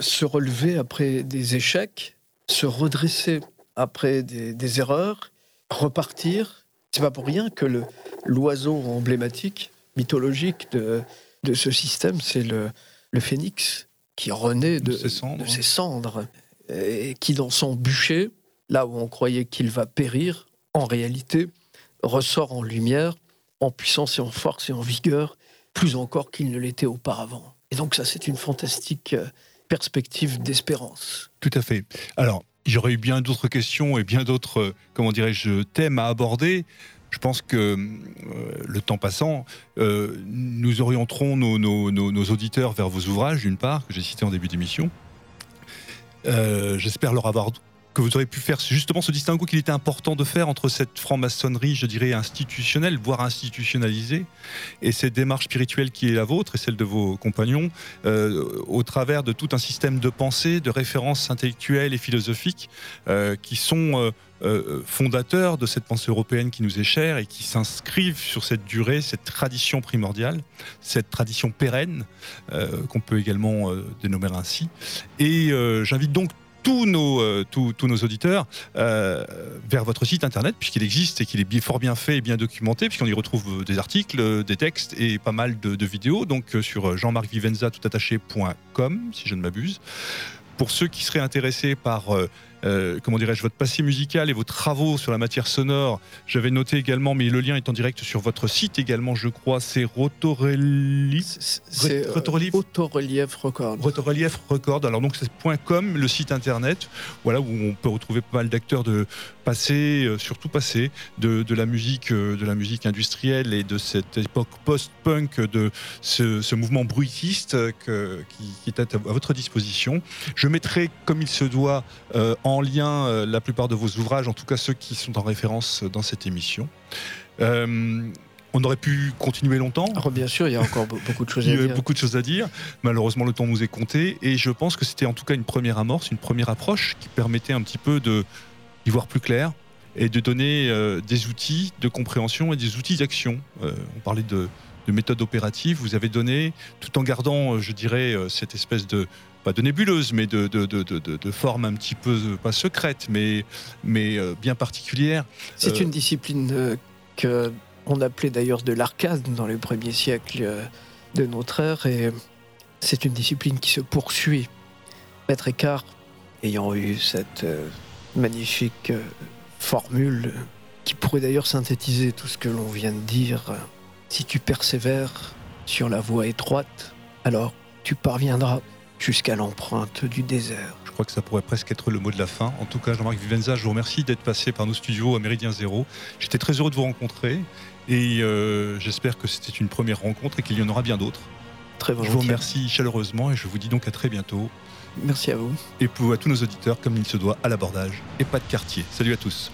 se relever après des échecs, se redresser après des, erreurs, repartir. C'est pas pour rien que le, l'oiseau emblématique, mythologique de, de ce système, c'est le, le phénix qui renaît de, de, ses cendres, et qui dans son bûcher, là où on croyait qu'il va périr, en réalité ressort en lumière, en puissance et en force et en vigueur, plus encore qu'il ne l'était auparavant. Et donc ça, c'est une fantastique euh, perspective d'espérance. Tout à fait. Alors, aurait eu bien d'autres questions et bien d'autres, euh, comment dirais-je, thèmes à aborder. Je pense que euh, le temps passant, euh, nous orienterons nos, auditeurs vers vos ouvrages, d'une part, que j'ai cités en début d'émission. J'espère leur avoir que vous aurez pu faire justement ce distinguo qu'il était important de faire entre cette franc-maçonnerie, je dirais, institutionnelle, voire institutionnalisée, et cette démarche spirituelle qui est la vôtre et celle de vos compagnons, euh, au travers de tout un système de pensée, de références intellectuelles et philosophiques euh, qui sont euh, fondateurs de cette pensée européenne qui nous est chère et qui s'inscrivent sur cette durée, cette tradition primordiale, cette tradition pérenne, qu'on peut également dénommer ainsi. Et j'invite donc tous nos, euh, tous, nos auditeurs euh, vers votre site internet, puisqu'il existe et qu'il est fort bien fait et bien documenté, puisqu'on y retrouve des articles, des textes et pas mal de, vidéos. Donc euh, sur jean-marc-vivenza toutattaché.com, si je ne m'abuse. Pour ceux qui seraient intéressés par euh, comment dirais-je, votre passé musical et vos travaux sur la matière sonore. J'avais noté également, mais le lien est en direct sur votre site également, je crois, c'est Rotorelief. C'est Rotorelief Record. Rotorelief Record. Alors donc c'est .com, le site internet, voilà où on peut retrouver pas mal d'acteurs de passé, euh, surtout passé, de, la musique, euh, de la musique industrielle et de cette époque post-punk, de ce, mouvement bruitiste qui, qui, est à, votre disposition. Je mettrai, comme il se doit, en en lien euh, la plupart de vos ouvrages, en tout cas ceux qui sont en référence dans cette émission. Euh, on aurait pu continuer longtemps. Ah, bien sûr, il y a encore beaucoup de choses à dire. Il y a beaucoup de choses à dire. Malheureusement, le temps nous est compté. Et je pense que c'était en tout cas une première amorce, une première approche qui permettait un petit peu d'y voir plus clair et de donner euh, des outils de compréhension et des outils d'action. on parlait de, de méthode opérative. Vous avez donné, tout en gardant, je dirais, cette espèce de, pas de nébuleuse, mais de, de, de, de, forme un petit peu, pas secrète, mais, mais euh, bien particulière. C'est euh, une discipline euh, que on appelait d'ailleurs de l'arcade dans les premiers siècles de notre ère, et c'est une discipline qui se poursuit. Maître Écart, ayant eu cette magnifique formule, qui pourrait d'ailleurs synthétiser tout ce que l'on vient de dire, si tu persévères sur la voie étroite, alors tu parviendras jusqu'à l'empreinte du désert. Je crois que ça pourrait presque être le mot de la fin. En tout cas, Jean-Marc Vivenza, je vous remercie d'être passé par nos studios à Méridien Zéro. J'étais très heureux de vous rencontrer et euh, j'espère que c'était une première rencontre et qu'il y en aura bien d'autres. Très Je vous remercie chaleureusement et je vous dis donc à très bientôt. Merci à vous. Et pour à tous nos auditeurs, comme il se doit, à l'abordage et pas de quartier. Salut à tous.